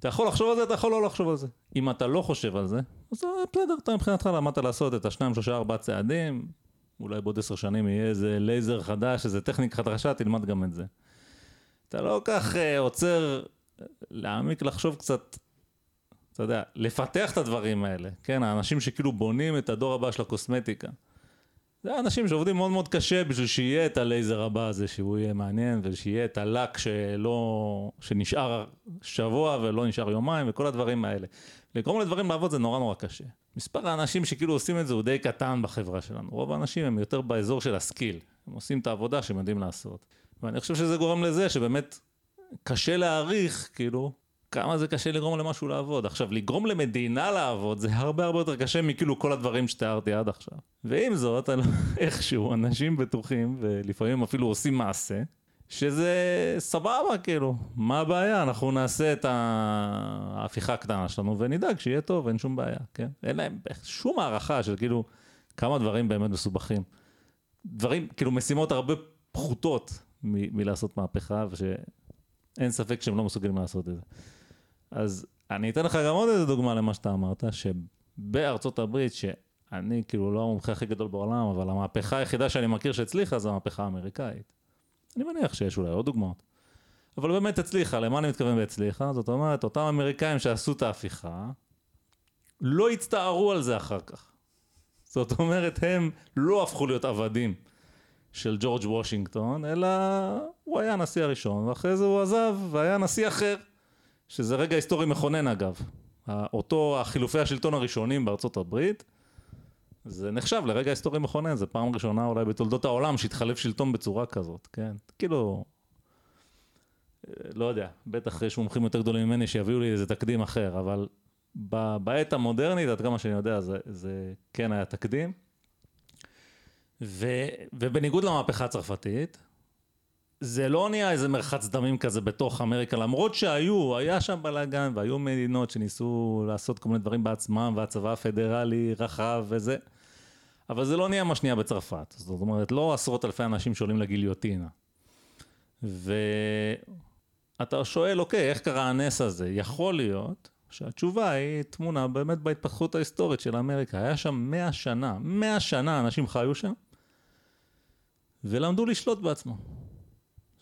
אתה יכול לחשוב על זה, אתה יכול לא לחשוב על זה. אם אתה לא חושב על זה, אז אה, בסדר, אתה מבחינתך למדת לעשות את השניים, שלושה, ארבעה צעדים, אולי בעוד עשר שנים יהיה איזה לייזר חדש, איזה טכניקה חדשה, תלמד גם את זה. אתה לא כך uh, עוצר להעמיק לחשוב קצת, אתה יודע, לפתח את הדברים האלה, כן, האנשים שכאילו בונים את הדור הבא של הקוסמטיקה. זה אנשים שעובדים מאוד מאוד קשה בשביל שיהיה את הלייזר הבא הזה, שהוא יהיה מעניין, ושיהיה את הלק שלא, שנשאר שבוע ולא נשאר יומיים, וכל הדברים האלה. לגרום לדברים לעבוד זה נורא נורא קשה. מספר האנשים שכאילו עושים את זה הוא די קטן בחברה שלנו. רוב האנשים הם יותר באזור של הסקיל. הם עושים את העבודה שהם יודעים לעשות. ואני חושב שזה גורם לזה שבאמת קשה להעריך, כאילו, כמה זה קשה לגרום למשהו לעבוד. עכשיו, לגרום למדינה לעבוד זה הרבה הרבה יותר קשה מכאילו כל הדברים שתיארתי עד עכשיו. ועם זאת, איכשהו אנשים בטוחים, ולפעמים אפילו עושים מעשה, שזה סבבה, כאילו, מה הבעיה? אנחנו נעשה את ההפיכה הקטנה שלנו ונדאג שיהיה טוב, אין שום בעיה, כן? אין להם שום הערכה של כאילו כמה דברים באמת מסובכים. דברים, כאילו משימות הרבה פחותות מ- מלעשות מהפכה, ושאין ספק שהם לא מסוגלים לעשות את זה. אז אני אתן לך גם עוד איזה דוגמה למה שאתה אמרת, שבארצות הברית, שאני כאילו לא המומחה הכי גדול בעולם, אבל המהפכה היחידה שאני מכיר שהצליחה זה המהפכה האמריקאית. אני מניח שיש אולי עוד דוגמאות. אבל באמת הצליחה, למה אני מתכוון בהצליחה? זאת אומרת, אותם אמריקאים שעשו את ההפיכה, לא הצטערו על זה אחר כך. זאת אומרת, הם לא הפכו להיות עבדים של ג'ורג' וושינגטון, אלא הוא היה הנשיא הראשון, ואחרי זה הוא עזב, והיה נשיא אחר, שזה רגע היסטורי מכונן אגב. אותו החילופי השלטון הראשונים בארצות הברית, זה נחשב לרגע היסטורי מכונן, זה פעם ראשונה אולי בתולדות העולם שהתחלף שלטון בצורה כזאת, כן? כאילו, לא יודע, בטח יש מומחים יותר גדולים ממני שיביאו לי איזה תקדים אחר, אבל בעת המודרנית, עד כמה שאני יודע, זה, זה כן היה תקדים. ו, ובניגוד למהפכה הצרפתית, זה לא נהיה איזה מרחץ דמים כזה בתוך אמריקה, למרות שהיו, היה שם בלאגן, והיו מדינות שניסו לעשות כל מיני דברים בעצמם, והצבא הפדרלי רחב וזה, אבל זה לא נהיה מה שנייה בצרפת. זאת אומרת, לא עשרות אלפי אנשים שעולים לגיליוטינה. ואתה שואל, אוקיי, איך קרה הנס הזה? יכול להיות שהתשובה היא תמונה באמת בהתפתחות ההיסטורית של אמריקה. היה שם מאה שנה, מאה שנה אנשים חיו שם, ולמדו לשלוט בעצמם.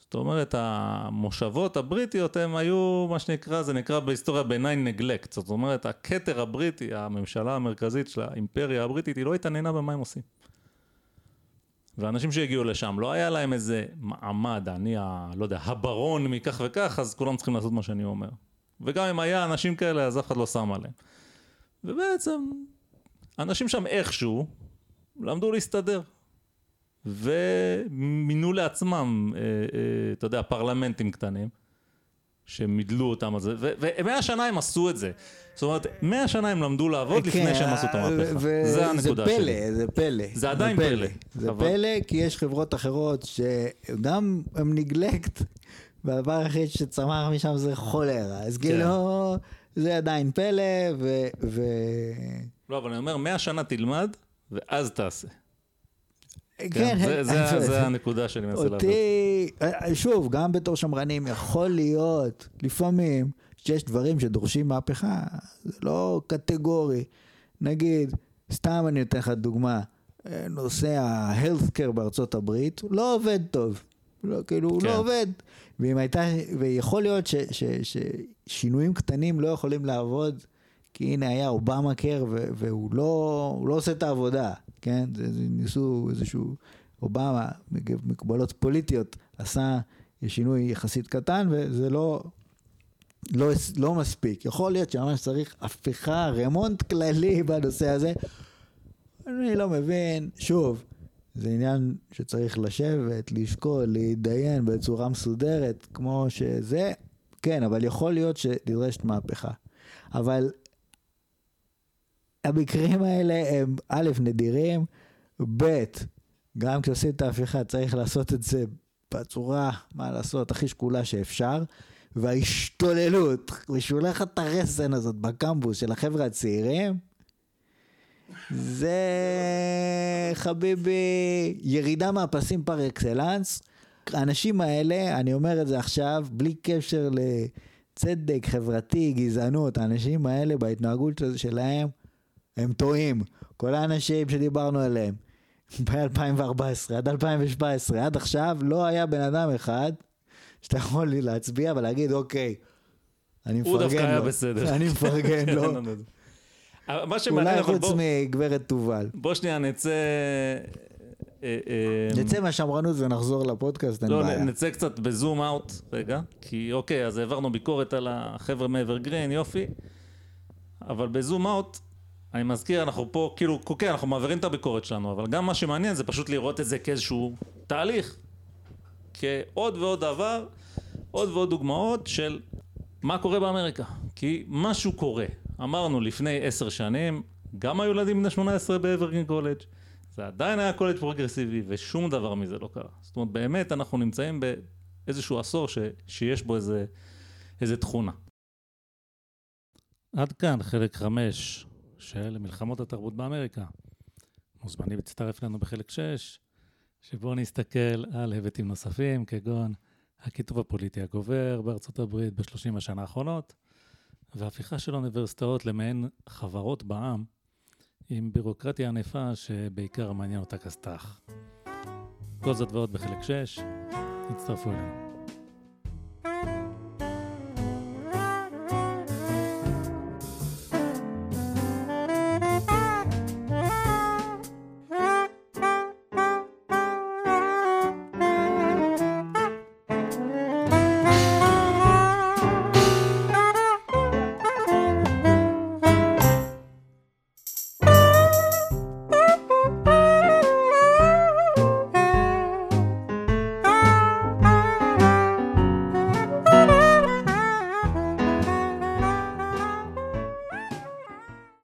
זאת אומרת, המושבות הבריטיות הם היו, מה שנקרא, זה נקרא בהיסטוריה בעיניי נגלקט. זאת אומרת, הכתר הבריטי, הממשלה המרכזית של האימפריה הבריטית, היא לא התעניינה במה הם עושים. ואנשים שהגיעו לשם, לא היה להם איזה מעמד, אני ה... לא יודע, הברון מכך וכך, אז כולם צריכים לעשות מה שאני אומר. וגם אם היה אנשים כאלה, אז אף אחד לא שם עליהם. ובעצם, אנשים שם איכשהו למדו להסתדר. ומינו לעצמם, אה, אה, אתה יודע, פרלמנטים קטנים, שמידלו אותם על זה, ומאה שנה הם עשו את זה. זאת אומרת, מאה שנה הם למדו לעבוד לפני כן, שהם עשו את המהפכה. זה הנקודה שלי. שלי. זה פלא, זה עדיין פלא. זה אבל- פלא, כי יש חברות אחרות שגם הם נגלקט, והדבר היחיד שצמח משם זה חולרה. אז כן. כאילו, זה עדיין פלא, ו... ו... לא, אבל אני אומר, מאה שנה תלמד, ואז תעשה. כן, זה- זה- אני- זה הנקודה שאני מנסה לעשות. אותי, שוב, גם בתור שמרנים, יכול להיות לפעמים שיש דברים שדורשים מהפכה, זה לא קטגורי. נגיד, סתם אני אתן לך דוגמה, אה, נושא ה-healthcare בארצות הברית, הוא לא עובד טוב. לא, כאילו, הוא כן. לא עובד. ואם הייתה, ויכול להיות ששינויים קטנים לא יכולים לעבוד, כי הנה היה אובמה קר והוא לא, לא עושה את העבודה, כן? זה, זה ניסו איזשהו, אובמה, מקובלות פוליטיות, עשה שינוי יחסית קטן וזה לא, לא, לא מספיק. יכול להיות שממש צריך הפיכה, רמונט כללי בנושא הזה. אני לא מבין, שוב, זה עניין שצריך לשבת, לשקול, להתדיין בצורה מסודרת, כמו שזה, כן, אבל יכול להיות שנדרשת מהפכה. אבל המקרים האלה הם א', נדירים, ב', גם כשעושים את ההפיכה צריך לעשות את זה בצורה, מה לעשות, הכי שקולה שאפשר, וההשתוללות, משולחת הרסן הזאת בקמפוס של החבר'ה הצעירים, זה חביבי ירידה מהפסים פר אקסלנס. האנשים האלה, אני אומר את זה עכשיו, בלי קשר לצדק חברתי, גזענות, האנשים האלה בהתנהגות שלהם, הם טועים. כל האנשים שדיברנו עליהם, ב-2014 עד 2017, עד עכשיו לא היה בן אדם אחד שאתה יכול לי להצביע ולהגיד, אוקיי, אני הוא דווקא מפרגן היה לו. בסדר. אני מפרגן כן, לו. לא, לא, לא. אבל מה שמעניין, אולי חוץ מגברת תובל. בוא שנייה נצא... אה, אה, נצא מהשמרנות ונחזור לפודקאסט, אין לא, בעיה. נצא קצת בזום אאוט רגע, כי אוקיי, אז העברנו ביקורת על החבר'ה מאברגרין, יופי, אבל בזום אאוט, אני מזכיר, אנחנו פה, כאילו, אוקיי, אנחנו מעבירים את הביקורת שלנו, אבל גם מה שמעניין זה פשוט לראות את זה כאיזשהו תהליך, כעוד ועוד דבר, עוד ועוד דוגמאות של מה קורה באמריקה, כי משהו קורה. אמרנו לפני עשר שנים, גם היו ילדים בני 18 באברגרין קולג', זה עדיין היה קולג' פרוגרסיבי, ושום דבר מזה לא קרה. זאת אומרת, באמת אנחנו נמצאים באיזשהו עשור ש, שיש בו איזה, איזה תכונה. עד כאן חלק חמש של מלחמות התרבות באמריקה. מוזמנים להצטרף לנו בחלק שש, שבו נסתכל על היבטים נוספים, כגון הכיתוב הפוליטי הגובר בארצות הברית בשלושים השנה האחרונות, והפיכה של אוניברסיטאות למעין חברות בעם, עם בירוקרטיה ענפה שבעיקר מעניין אותה כסת"ח. כל זאת ועוד בחלק 6, הצטרפו אלינו.